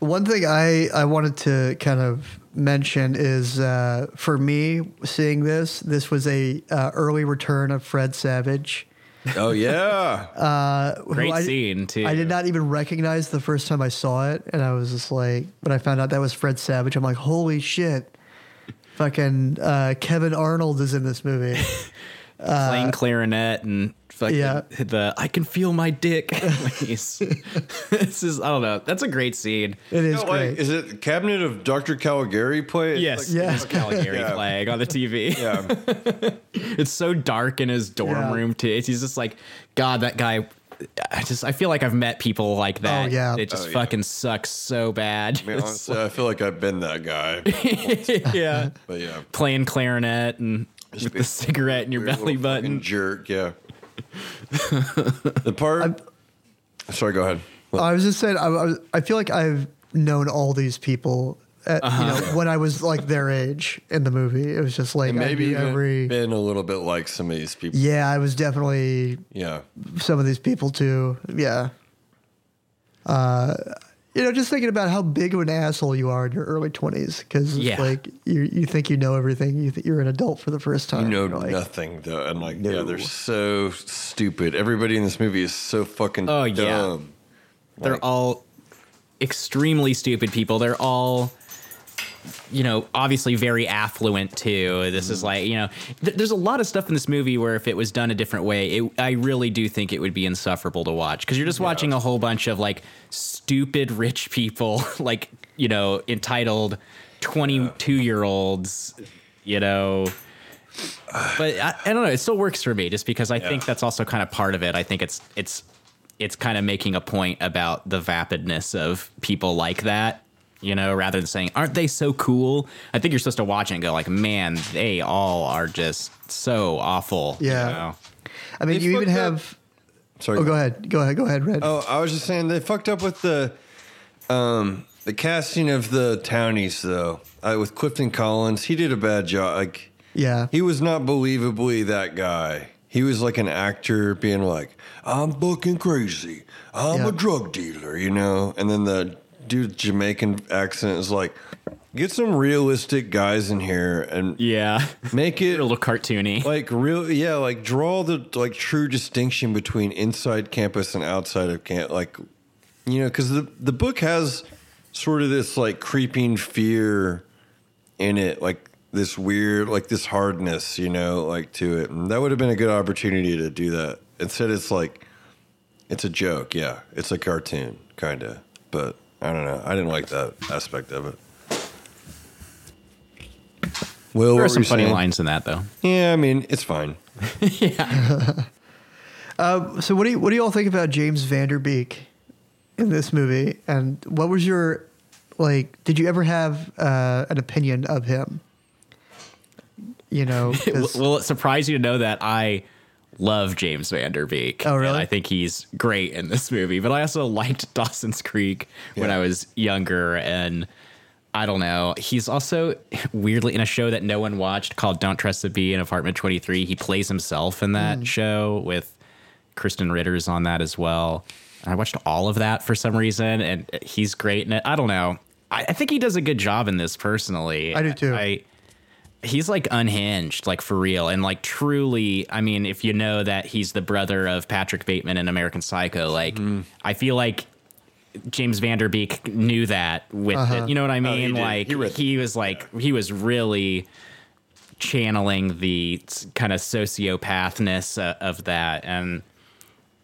One thing I, I wanted to kind of mention is uh, for me seeing this, this was a uh, early return of Fred Savage. Oh yeah. who Great I, scene too. I did not even recognize the first time I saw it, and I was just like, when I found out that was Fred Savage, I'm like, holy shit, fucking uh, Kevin Arnold is in this movie. playing clarinet and fucking yeah. the I can feel my dick. This is I don't know. That's a great scene. It is No, great. like, is it Cabinet of Dr. Caligari play? It's Yes, like- yes, Caligari Yeah. flag on the TV. yeah. It's so dark in his dorm Yeah. room too. He's just like, God, that guy. I just I feel like I've met people like oh, that. Oh, yeah. it just Oh, yeah. fucking sucks so bad. I mean, honestly, I feel like I've been that guy. yeah, But yeah. playing clarinet and with the cigarette in your belly button. Jerk, yeah. the part. sorry, go ahead. I was just saying, I, I, feel like I've known all these people. At, You know, when I was like their age in the movie, it was just like And maybe every. been a little bit like some of these people. Yeah, I was definitely Yeah. some of these people too. Yeah. Uh, you know, just thinking about how big of an asshole you are in your early twenties, because Yeah. like you you think you know everything. You think you're an adult for the first time. You know like, nothing though, and like yeah, they're so stupid. Everybody in this movie is so fucking Oh, yeah. dumb. They're all extremely stupid people. They're all, you know, obviously very affluent too. This is mm. like, you know, th- there's a lot of stuff in this movie where if it was done a different way, it, I really do think it would be insufferable to watch because you're just watching a whole bunch of like stupid rich people, like, you know, entitled 22 year olds, you know. But I, I don't know. It still works for me just because I think that's also kind of part of it. I think it's it's it's kind of making a point about the vapidness of people like that, you know, rather than saying, "Aren't they so cool?" I think you're supposed to watch it and go, "Like, man, they all are just so awful." you Yeah. know? I mean, They you even up- have. Sorry. Oh, go ahead. Go ahead. Go ahead, Red. Oh, I was just saying they fucked up with the um the casting of the townies though. Uh, with Clifton Collins, he did a bad job. Like yeah. he was not believably that guy. He was like an actor being like, "I'm fucking crazy. I'm Yeah. a drug dealer," you know. And then the dude Jamaican accent is like, "Get some realistic guys in here and Yeah. make it a little cartoony. like real yeah like draw the like true distinction between inside campus and outside of camp like you know because the the book has sort of this like creeping fear in it like this weird like this hardness you know like to it and that would have been a good opportunity to do that instead it's like it's a joke yeah it's a cartoon kind of but i don't know i didn't like that aspect of it Will, there are some funny saying? lines in that, though. Yeah, I mean, it's fine. Yeah. So what do you what do you all think about James Van Der Beek in this movie? And what was your like? Did you ever have uh, an opinion of him? You know, 'cause- Will it surprise you to know that I love James Van Der Beek? Oh, and really? I think he's great in this movie, but I also liked Dawson's Creek when I was younger, and I don't know. He's also weirdly in a show that no one watched called Don't Trust the Bee in Apartment 23. He plays himself in that hmm. show with Krysten Ritter's on that as well. I watched all of that for some reason, and he's great in it. I don't know. I, I think he does a good job in this personally. I do too. I, he's like unhinged, like for real, and like truly. I mean, if you know that he's the brother of Patrick Bateman in American Psycho, like Mm-hmm. I feel like James Van Der Beek knew that with it. You know what I mean? Uh-huh. Oh, did. like He he, was like he was really channeling the kind of sociopathness uh, of that and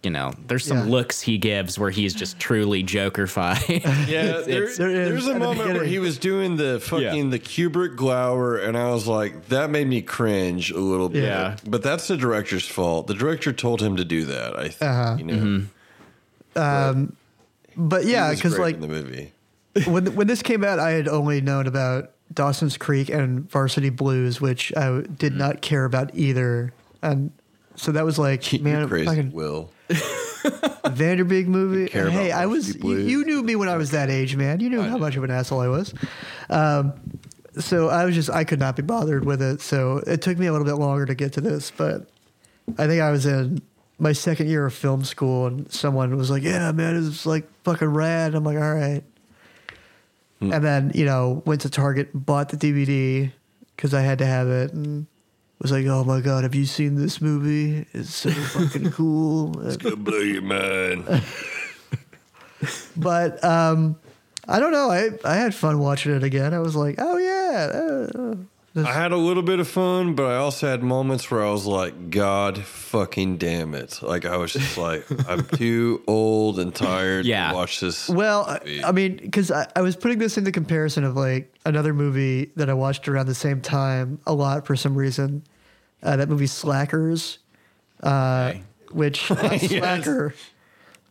you know there's some Yeah. looks he gives where he's just truly jokerfied Yeah, there, there is there's a at the moment where he was doing the fucking the Kubrick glower, and I was like, that made me cringe a little bit. Yeah. but that's the director's fault. The director told him to do that. I think Uh-huh. you know. Um but yeah, because like in the movie. when when this came out, I had only known about Dawson's Creek and Varsity Blues, which I did not care about either, and so that was like, man, crazy, fucking Will. Van Der Beek movie. care hey, about I was you, you knew me when I was that age, man. You knew how much of an asshole I was. Um, so I was just I could not be bothered with it. So it took me a little bit longer to get to this, but I think I was in my second year of film school, and someone was like, "Yeah, man, it's like fucking rad." I'm like, "All right." Hmm. And then you know went to Target, bought the DVD because I had to have it, and was like, "Oh my god, have you seen this movie? It's so fucking cool." It's gonna blow your mind. but um, I don't know. I I had fun watching it again. I was like, oh yeah, uh, uh, I had a little bit of fun, but I also had moments where I was like, God fucking damn it. Like, I was just like, I'm too old and tired Yeah. to watch this. Well, I, I mean, because I, I was putting this into comparison of like another movie that I watched around the same time a lot for some reason. Uh, that movie Slackers, uh, Okay. which not Slacker,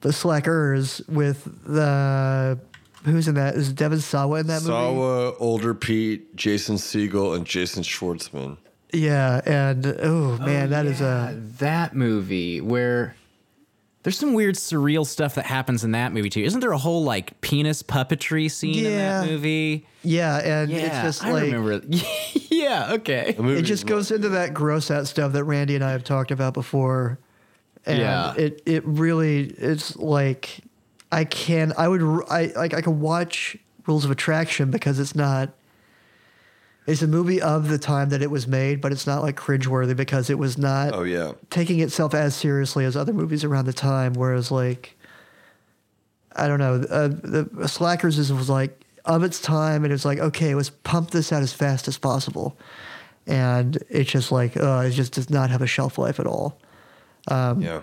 the Slackers with the who's in that? Is Devon Sawa in that movie? Sawa, Older Pete, Jason Segel, and Jason Schwartzman. Yeah, and oh, oh man, that is Yeah, a that movie where there's some weird surreal stuff that happens in that movie too. Isn't there a whole like penis puppetry scene in Yeah. that movie? yeah, and Yeah, it's just I like remember. yeah, okay. The movie it just goes into that gross out stuff that Randy and I have talked about before. And Yeah. it it really it's like I can I would I like I can watch Rules of Attraction because it's not it's a movie of the time that it was made, but it's not like cringeworthy because it was not Oh yeah. taking itself as seriously as other movies around the time. Whereas, like, I don't know, uh, the Slackers is, was like of its time, and it was like, okay, let's pump this out as fast as possible, and it's just like, uh, it just does not have a shelf life at all. yeah.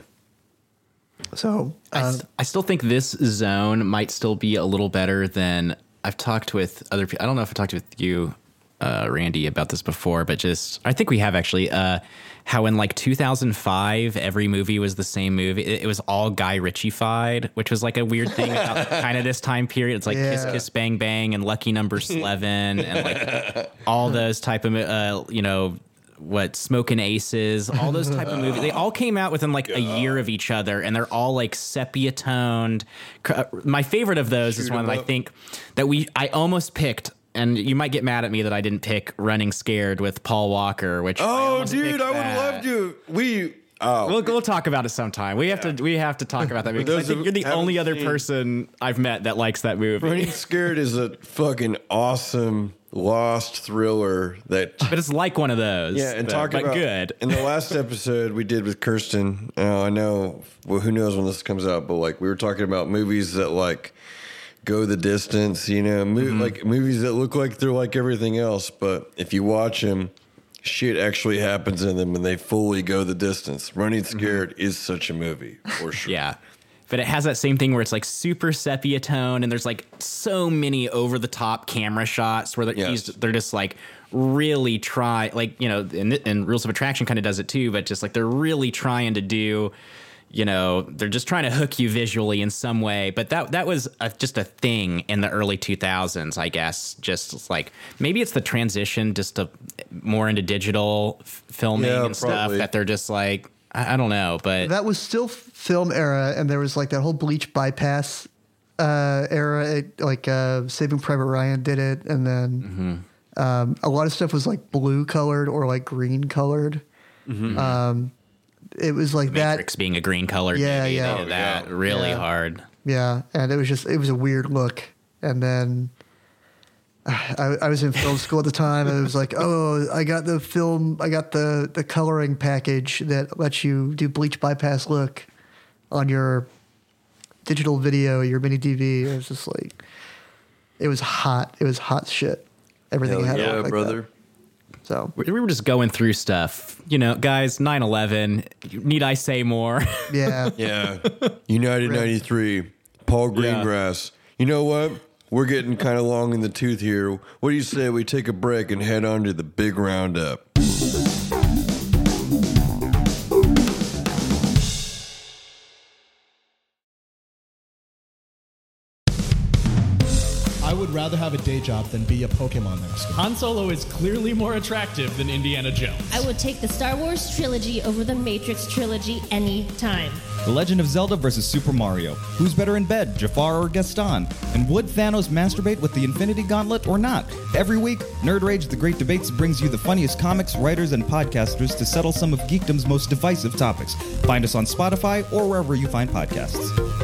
So, I, uh, st- I still think this zone might still be a little better than I've talked with other people. I don't know if I talked with you, uh, Randy, about this before, but just I think we have actually. Uh, how in like 2005 every movie was the same movie. It, it was all Guy Ritchie-fied, which was like a weird thing about kind of this time period. It's like Kiss Kiss Bang Bang and Lucky Number Slevin and like all those type of uh, you know what smoking aces all those type of movies they all came out within like a year of each other and they're all like sepia toned uh, my favorite of those is one that i think that we i almost picked and you might get mad at me that i didn't pick running scared with paul walker which Oh, almost dude, I would love to. We. Oh, We'll, we'll talk about it sometime. We have to we have to talk about that movie. I think you're the only other person I've met that likes that movie. Running Scared is a fucking awesome lost thriller that But it's like one of those. Yeah, and but- talk but about good. In the last episode we did with Kirsten, uh, I know. Well, who knows when this comes out? But like we were talking about movies that like go the distance. You know, mo- Mm-hmm. like movies that look like they're like everything else, but if you watch them, shit actually happens in them, and they fully go the distance. Running Scared is such a movie for sure. Mm-hmm. Yeah. But it has that same thing where it's like super sepia tone, and there's like so many over the top camera shots where they're, Yes. he's- they're just like really try, like, you know, and, and Rules of Attraction kind of does it too, but just like they're really trying to do, you know, they're just trying to hook you visually in some way. But that that was a, just a thing in the early 2000s, I guess. Just like maybe it's the transition just to eh, more into digital f- filming Yeah, and stuff that they're just like, I, I don't know, but. that was still film era, and there was like that whole bleach bypass uh, era. It, like uh, Saving Private Ryan did it, and then um, a lot of stuff was like blue colored or like green colored. Um, it was like that. Matrix being a green color. Yeah, movie, yeah. That yeah. really Yeah. hard. Yeah, and it was just it was a weird look. And then I, I was in film school at the time, and it was like, oh, I got the film, I got the the coloring package that lets you do bleach bypass look on your digital video, your mini DV. It was just like, it was hot. It was hot shit. Everything Hell had to yeah, look like brother. That. So We we were just going through stuff. You know, guys, 9 11. Need I say more? yeah, Yeah. United 93, Paul Greengrass. You know what? We're getting kind of long in the tooth here. What do you say we take a break and head on to the big roundup? I would rather have a day job than be a Pokemon master. Han Solo is clearly more attractive than Indiana Jones. I would take the Star Wars trilogy over the Matrix trilogy any time. The Legend of Zelda versus Super Mario. Who's better in bed, Jafar or Gaston? And would Thanos masturbate with the Infinity Gauntlet or not? Every week, Nerd Rage The Great Debates brings you the funniest comics, writers, and podcasters to settle some of geekdom's most divisive topics. Find us on Spotify or wherever you find podcasts.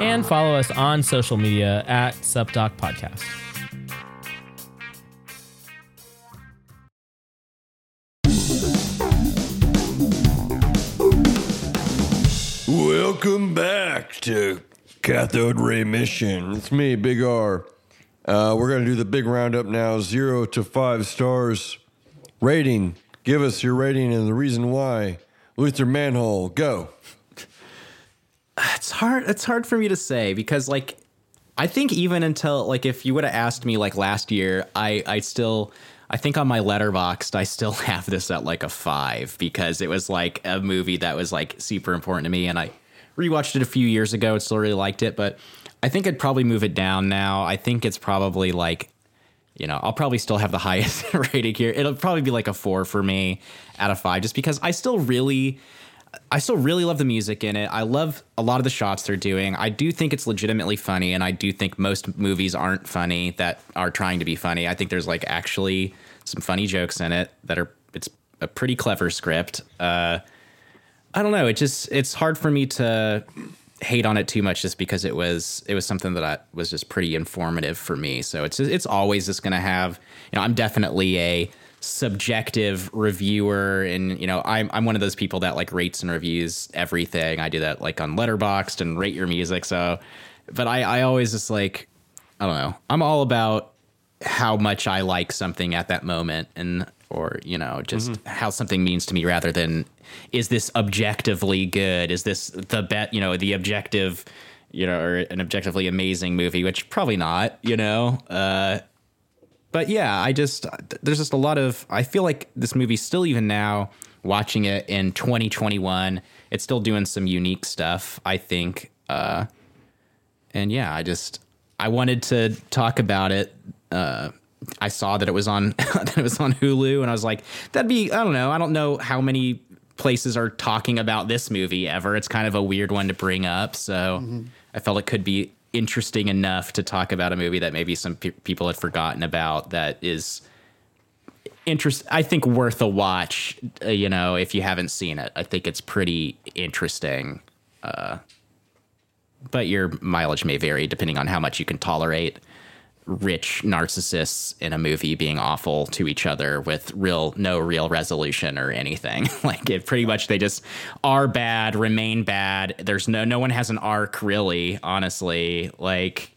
And follow us on social media at supdoc podcast. Welcome back to Cathode Ray Mission. It's me, Big R. Uh, we're going to do the big roundup now zero to five stars. Rating. Give us your rating and the reason why. Luther Manhole, go. It's hard. It's hard for me to say because, like, I think even until like if you would have asked me like last year, I I still I think on my letterboxd I still have this at like a five because it was like a movie that was like super important to me, and I rewatched it a few years ago and still really liked it, but I think I'd probably move it down now. I think it's probably like you know, I'll probably still have the highest rating here. It'll probably be like a four for me out of five, just because I still really, I still really love the music in it. I love a lot of the shots they're doing. I do think it's legitimately funny, and I do think most movies aren't funny that are trying to be funny. I think there's like actually some funny jokes in it that are. It's a pretty clever script. Uh, I don't know. It just it's hard for me to hate on it too much just because it was it was something that I, was just pretty informative for me. So it's it's always just going to have you know I'm definitely a subjective reviewer and you know I'm I'm one of those people that like rates and reviews everything. I do that like on Letterboxd and rate your music. So but I I always just like I don't know. I'm all about how much I like something at that moment and or you know just how something means to me rather than is this objectively good is this the bet you know the objective you know or an objectively amazing movie which probably not you know uh but yeah i just there's just a lot of i feel like this movie still even now watching it in 2021 it's still doing some unique stuff i think uh and yeah, I just I wanted to talk about it. Uh, I saw that it was on that it was on Hulu, and I was like, that'd be I don't know. I don't know how many places are talking about this movie ever. It's kind of a weird one to bring up, so I felt it could be interesting enough to talk about a movie that maybe some pe- people had forgotten about. That is interest. I think worth a watch. Uh, you know, if you haven't seen it, I think it's pretty interesting but your mileage may vary depending on how much you can tolerate rich narcissists in a movie being awful to each other with real no real resolution or anything like it pretty much they just are bad remain bad there's no no one has an arc really honestly like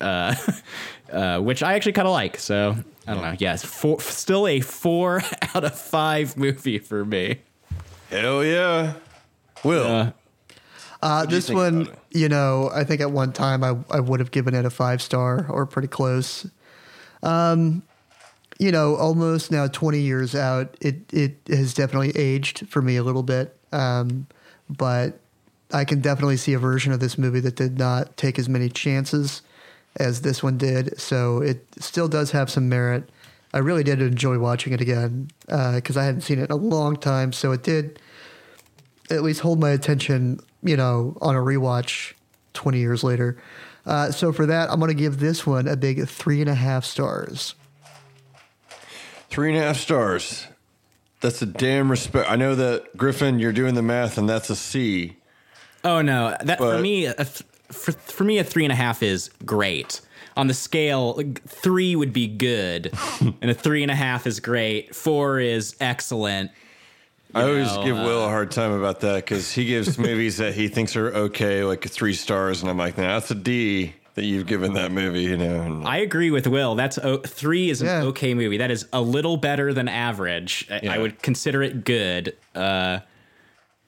uh uh which i actually kind of like so i don't know yes four, still a four out of five movie for me Hell yeah. Will. Uh, Uh, you this one, you know, I think at one time I, I would have given it a five star or pretty close. Um, you know, almost now 20 years out, it, it has definitely aged for me a little bit. Um, but I can definitely see a version of this movie that did not take as many chances as this one did. So it still does have some merit. I really did enjoy watching it again because I hadn't seen it in a long time. So it did at least hold my attention, you know, on a rewatch 20 years later. Uh, so for that, I'm going to give this one a big three and a half stars. Three and a half stars. That's a damn respect. I know that Griffin, you're doing the math, and that's a C. Oh no, that for me, a th- for for me, a three and a half is great. On the scale, three would be good, and a three and a half is great. Four is excellent. I always know, give Will uh, a hard time about that because he gives movies that he thinks are okay, like three stars, and I'm like, nah, that's a D that you've given that movie, you know. And I agree with Will. That's o- three is an Yeah. okay movie. That is a little better than average. I- Yeah. I would consider it good. Uh,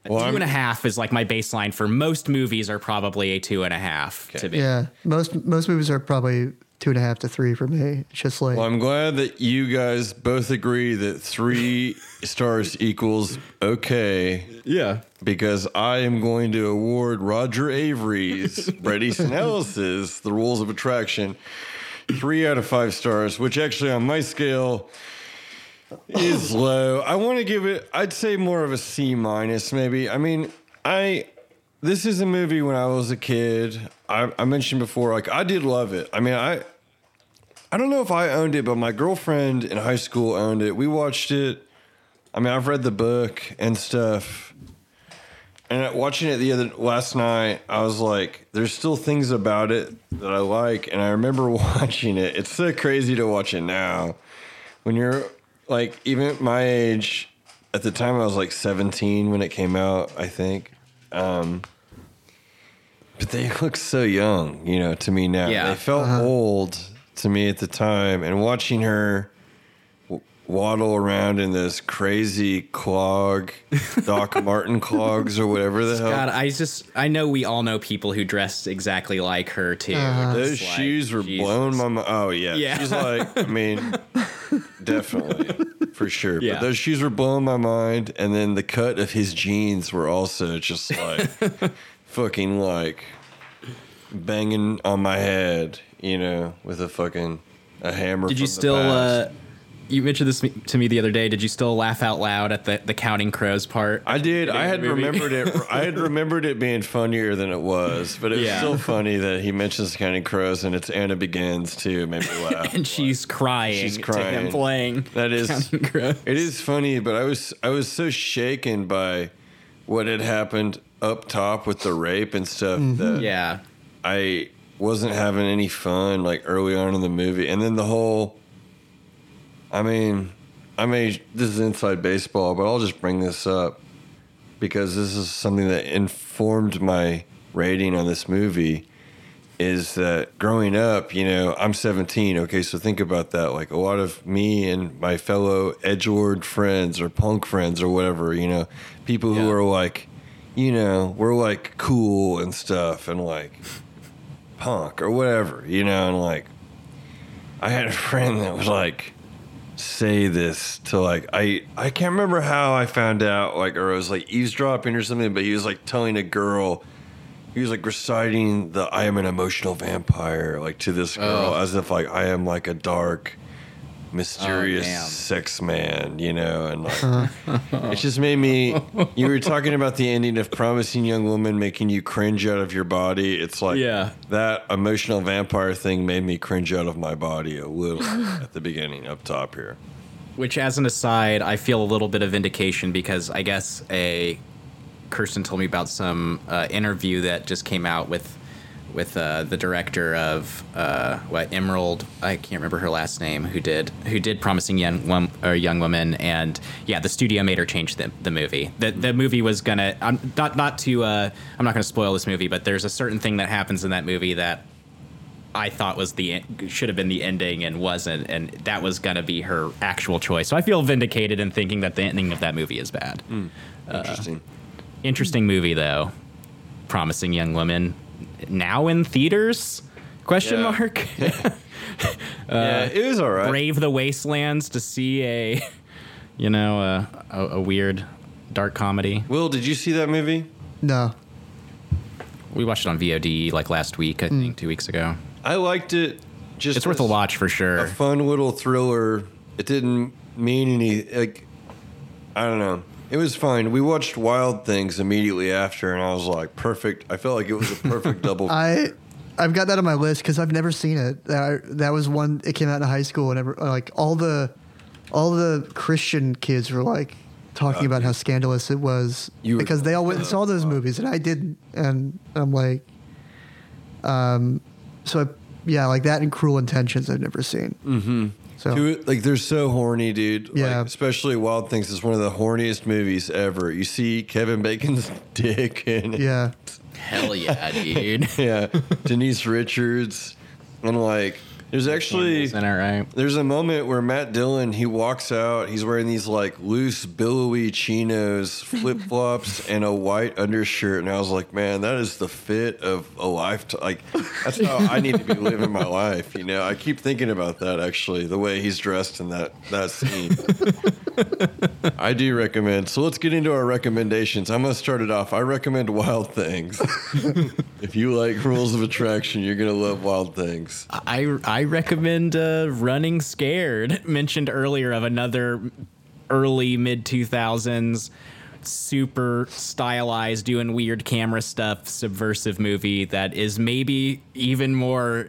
a Well, two I'm- and a half is like my baseline for most movies are probably a two and a half to me. Yeah, most most movies are probably two and a half to three for me. It's just like well, I'm glad that you guys both agree that three stars equals okay Yeah. because I am going to award Roger Avary's Bret Easton The Rules of Attraction three out of five stars, which actually on my scale is low. I want to give it, I'd say more of a C minus, maybe. I mean, I this is a movie when I was a kid. I, I mentioned before, like I did love it. I mean, I I don't know if I owned it, but my girlfriend in high school owned it. We watched it. I mean, I've read the book and stuff. and watching it the other last night, I was like, "There's still things about it that I like," and I remember watching it. It's so crazy to watch it now. When you're like even at my age, at the time I was like 17 when it came out, I think. Um, but they look so young, you know, to me now. Yeah. They felt old to me at the time, and watching her w- waddle around in this crazy clog, Doc Martin clogs or whatever the hell. God, I just I know we all know people who dressed exactly like her too. Uh-huh. Those like, shoes were Jesus. blowing my mind. Oh yeah, Yeah. she's like, I mean, definitely for sure. Yeah. But those shoes were blowing my mind, and then the cut of his jeans were also just like fucking like banging on my head, you know, with a fucking a hammer. Did you the still? past. Uh, you mentioned this to me the other day. Did you still laugh out loud at the the counting crows part? I did. I had remembered it. I had remembered it being funnier than it was, but it was Yeah. still funny that he mentions Counting Crows and it's Anna Begins too. Made me laugh. and she's crying, She's to crying. him playing. That is Counting Crows. It is funny, but I was I was so shaken by what had happened up top with the rape and stuff that Yeah, I wasn't having any fun like early on in the movie. And then the whole I mean, I mean this is inside baseball, but I'll just bring this up because this is something that informed my rating on this movie is that growing up, you know, I'm 17. Okay, so think about that. Like a lot of me and my fellow edgelord friends or punk friends or whatever, you know, people who Yeah. are like, you know, we're like cool and stuff and like punk or whatever, you know, and like I had a friend that was like say this to like I I can't remember how I found out like or it was like eavesdropping or something, but he was like telling a girl he was like reciting the I am an emotional vampire like to this girl oh. as if like I am like a dark mysterious damn. sex man, you know, and like it just made me you were talking about the ending of promising young woman making you cringe out of your body. It's like Yeah. that emotional vampire thing made me cringe out of my body a little at the beginning up top here. Which, as an aside, I feel a little bit of vindication because I guess a Kirsten told me about some uh, interview that just came out with with uh, the director of uh, what Emerald. I can't remember her last name. Who did who did Promising Young Wom- or Young Woman? And yeah, the studio made her change the, the movie. The the movie was gonna. I'm not not to. Uh, I'm not gonna spoil this movie, but there's a certain thing that happens in that movie that I thought was the should have been the ending and wasn't, and that was gonna be her actual choice. So I feel vindicated in thinking that the ending of that movie is bad. Interesting. Interesting movie though. Promising Young Woman. Now in theaters? Question Yeah. mark. Uh, yeah, it was all right. Brave the wastelands to see a, you know, a, a, a weird dark comedy. Will, did you see that movie? No. We watched it on VOD like last week, I think, mm. two weeks ago. I liked it. Just It's worth a watch for sure. A fun little thriller. It didn't mean any like I don't know. It was fine. We watched Wild Things immediately after, and I was like, perfect. I felt like it was a perfect double. I I've got that on my list because I've never seen it. That that was one. It came out in high school, and ever, like all the all the Christian kids were like talking about how scandalous it was were- because they all went and saw those movies, and I didn't. And I'm like, um, so I, yeah, like that and Cruel Intentions I've never seen. Mm-hmm. So Dude, like they're so horny, dude. Yeah. Like, especially Wild Things is one of the horniest movies ever. You see Kevin Bacon's dick in it. yeah, Hell yeah, dude. Yeah. Denise Richards. And like there's actually Isn't that right? There's a moment where Matt Dillon he walks out. He's wearing these like loose, billowy chinos, flip flops, and a white undershirt. And I was like, man, that is the fit of a lifetime. Like that's how I need to be living my life. You know, I keep thinking about that actually. The way he's dressed in that that scene. I do recommend. So let's get into our recommendations. I'm gonna start it off. I recommend Wild Things. if you like Rules of Attraction, you're gonna love Wild Things. I I recommend uh, Running Scared, mentioned earlier of another early mid two thousands super stylized, doing weird camera stuff, subversive movie that is maybe even more.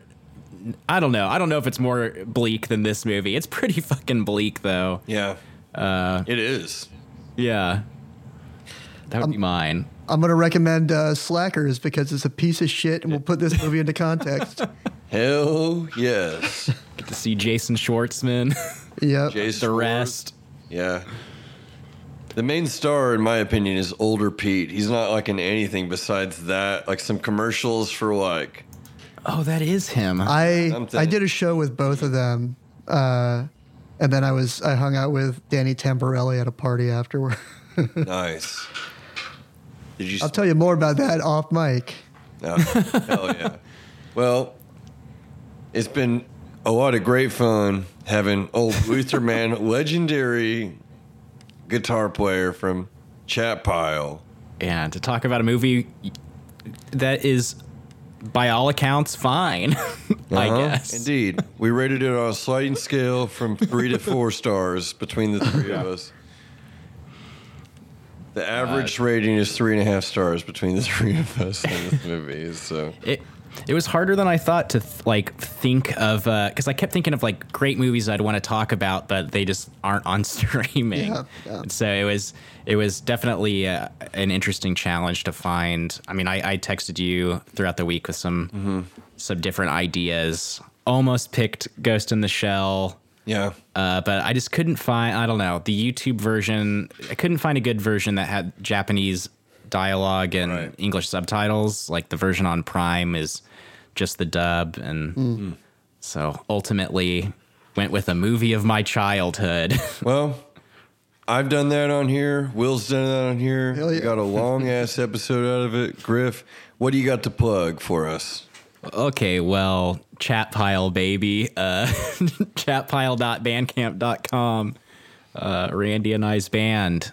I don't know. I don't know if it's more bleak than this movie. It's pretty fucking bleak though. Yeah. Uh, It is. yeah, that would be mine. I'm gonna recommend uh, Slackers because it's a piece of shit, and we'll put this movie into context. Hell yes. Get to see Jason Schwartzman, Yep. Jason the Ward. rest. Yeah. The main star, in my opinion, is older Pete. He's not like in anything besides that. Like some commercials for like Oh, that is him. I Something. I did a show with both of them, uh, and then I was I hung out with Danny Tamerelli at a party afterward. nice. Did you? I'll tell you more about that off mic. Oh, hell yeah. Well, it's been a lot of great fun having old Luther Man, legendary guitar player from Chat Pile. and to talk about a movie that is, by all accounts, fine. I Uh-huh. guess. Indeed. We rated it on a sliding scale from three to four stars between the three of us. The average rating is three and a half stars between the three of us in this movie. So It it was harder than I thought to th- like think of because I kept thinking of like great movies I'd want to talk about, but they just aren't on streaming. Yeah, yeah. So it was it was definitely uh, an interesting challenge to find. I mean, I, I texted you throughout the week with some some different ideas. Almost picked Ghost in the Shell. Yeah. Uh, but I just couldn't find. I don't know the YouTube version. I couldn't find a good version that had Japanese dialogue and Right. English subtitles. Like the version on Prime is just the dub, and so ultimately went with a movie of my childhood. Well, I've done that on here. Will's done that on here. Hell yeah. got a long ass episode out of it. Griff, what do you got to plug for us? Okay, well, chat pile baby, uh, chatpile.bandcamp.com. Uh, Randy and I's band.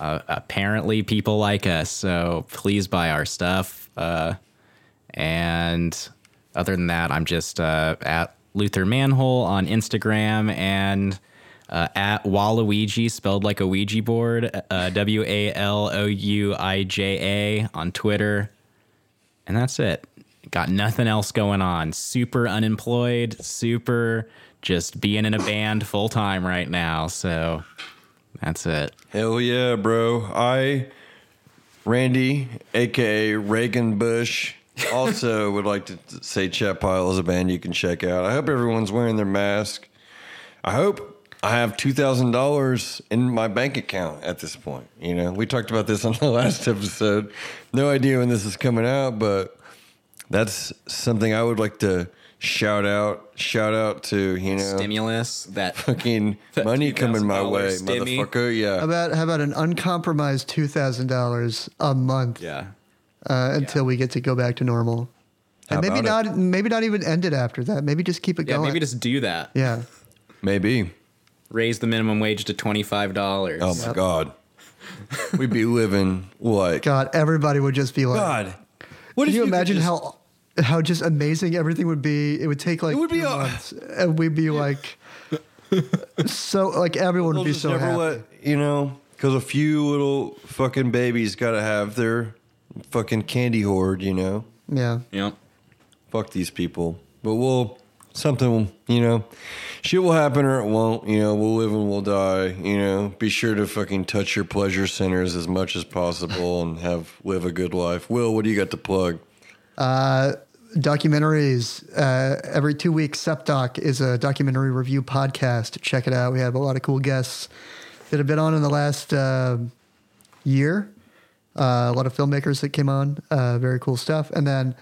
Uh, apparently, people like us, so please buy our stuff. Uh, and other than that, I'm just uh, at Luther Manhole on Instagram and uh, at Waluigi, spelled like a Ouija board, uh, W A L O U I J A on Twitter. And that's it. Got nothing else going on. Super unemployed, super just being in a band full time right now. So that's it. Hell yeah, bro. I, Randy, aka Raygun Busch, also would like to say Chat Pile is a band you can check out. I hope everyone's wearing their mask. I hope I have two thousand dollars in my bank account at this point. You know, we talked about this on the last episode. No idea when this is coming out, but that's something I would like to shout out. Shout out to you know Stimulus that fucking That money coming my way, stimmy. motherfucker. Yeah. How about how about an uncompromised two thousand dollars a month yeah. uh, until we get to go back to normal, How and maybe about not maybe not even end it after that. Maybe just keep it Yeah, going. maybe just do that. yeah. Maybe. Raise the minimum wage to twenty five dollars. Oh my god. We'd be living like God, everybody would just be like, God. What Can if you imagine just- how how just amazing everything would be? It would take like It would be two a- months, and we'd be like, so like everyone They'll would be so never happy. let you know because a few little fucking babies got to have their fucking candy hoard. You know, yeah, Yep. fuck these people. But we'll something. You know, shit will happen or it won't. You know, we'll live and we'll die. You know, be sure to fucking touch your pleasure centers as much as possible and have live a good life. Will, what do you got to plug? uh, documentaries. Uh, every two weeks, SupDoc is a documentary review podcast. Check it out. We have a lot of cool guests that have been on in the last uh, year. Uh, a lot of filmmakers that came on. Uh, very cool stuff. And then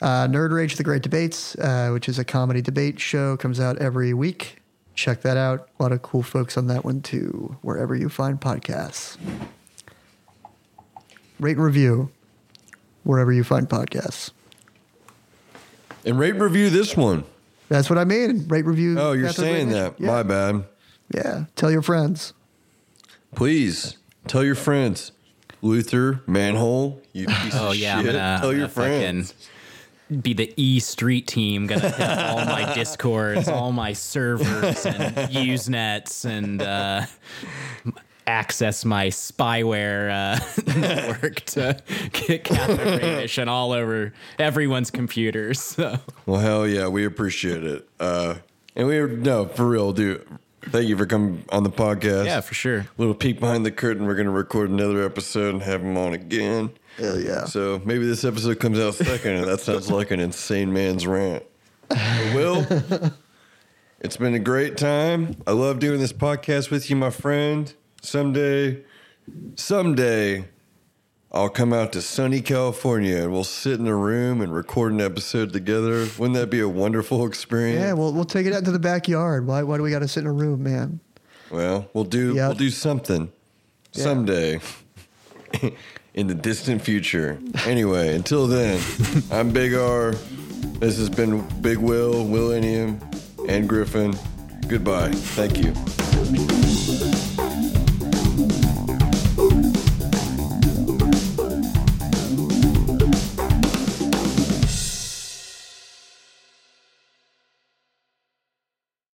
uh, Nerd Rage: The Great Debates, uh, which is a comedy debate show, comes out every week. Check that out. A lot of cool folks on that one too. Wherever you find podcasts, rate and review wherever you find podcasts. And rate review this one. That's what I mean. Rate review. Oh, you're Cathode saying Radiation. that. Yeah. My bad. Yeah. Tell your friends. Please tell your friends. Luther Manhole. You piece Oh of yeah, I'm shit. gonna, tell I'm your gonna fucking friends. Be the E Street team, gonna hit up all my discords, all my servers and Usenets, and uh, access my spyware uh, network to get Catholic Mission all over everyone's computers. So Well, hell yeah, we appreciate it. Uh, and we no for real, dude. thank you for coming on the podcast. Yeah, for sure. Little peek behind the curtain. We're going to record another episode and have him on again. Hell yeah. So maybe this episode comes out second, and that sounds like an insane man's rant. But Will, it's been a great time. I love doing this podcast with you, my friend. Someday, someday, I'll come out to sunny California and we'll sit in a room and record an episode together. Wouldn't that be a wonderful experience? Yeah, we'll we'll take it out to the backyard. Why why do we got to sit in a room, man? Well, we'll do Yep. we'll do something Yeah. someday in the distant future. Anyway, until then, I'm Big R. This has been Big Will, Willennium, and Griffin. Goodbye. Thank you.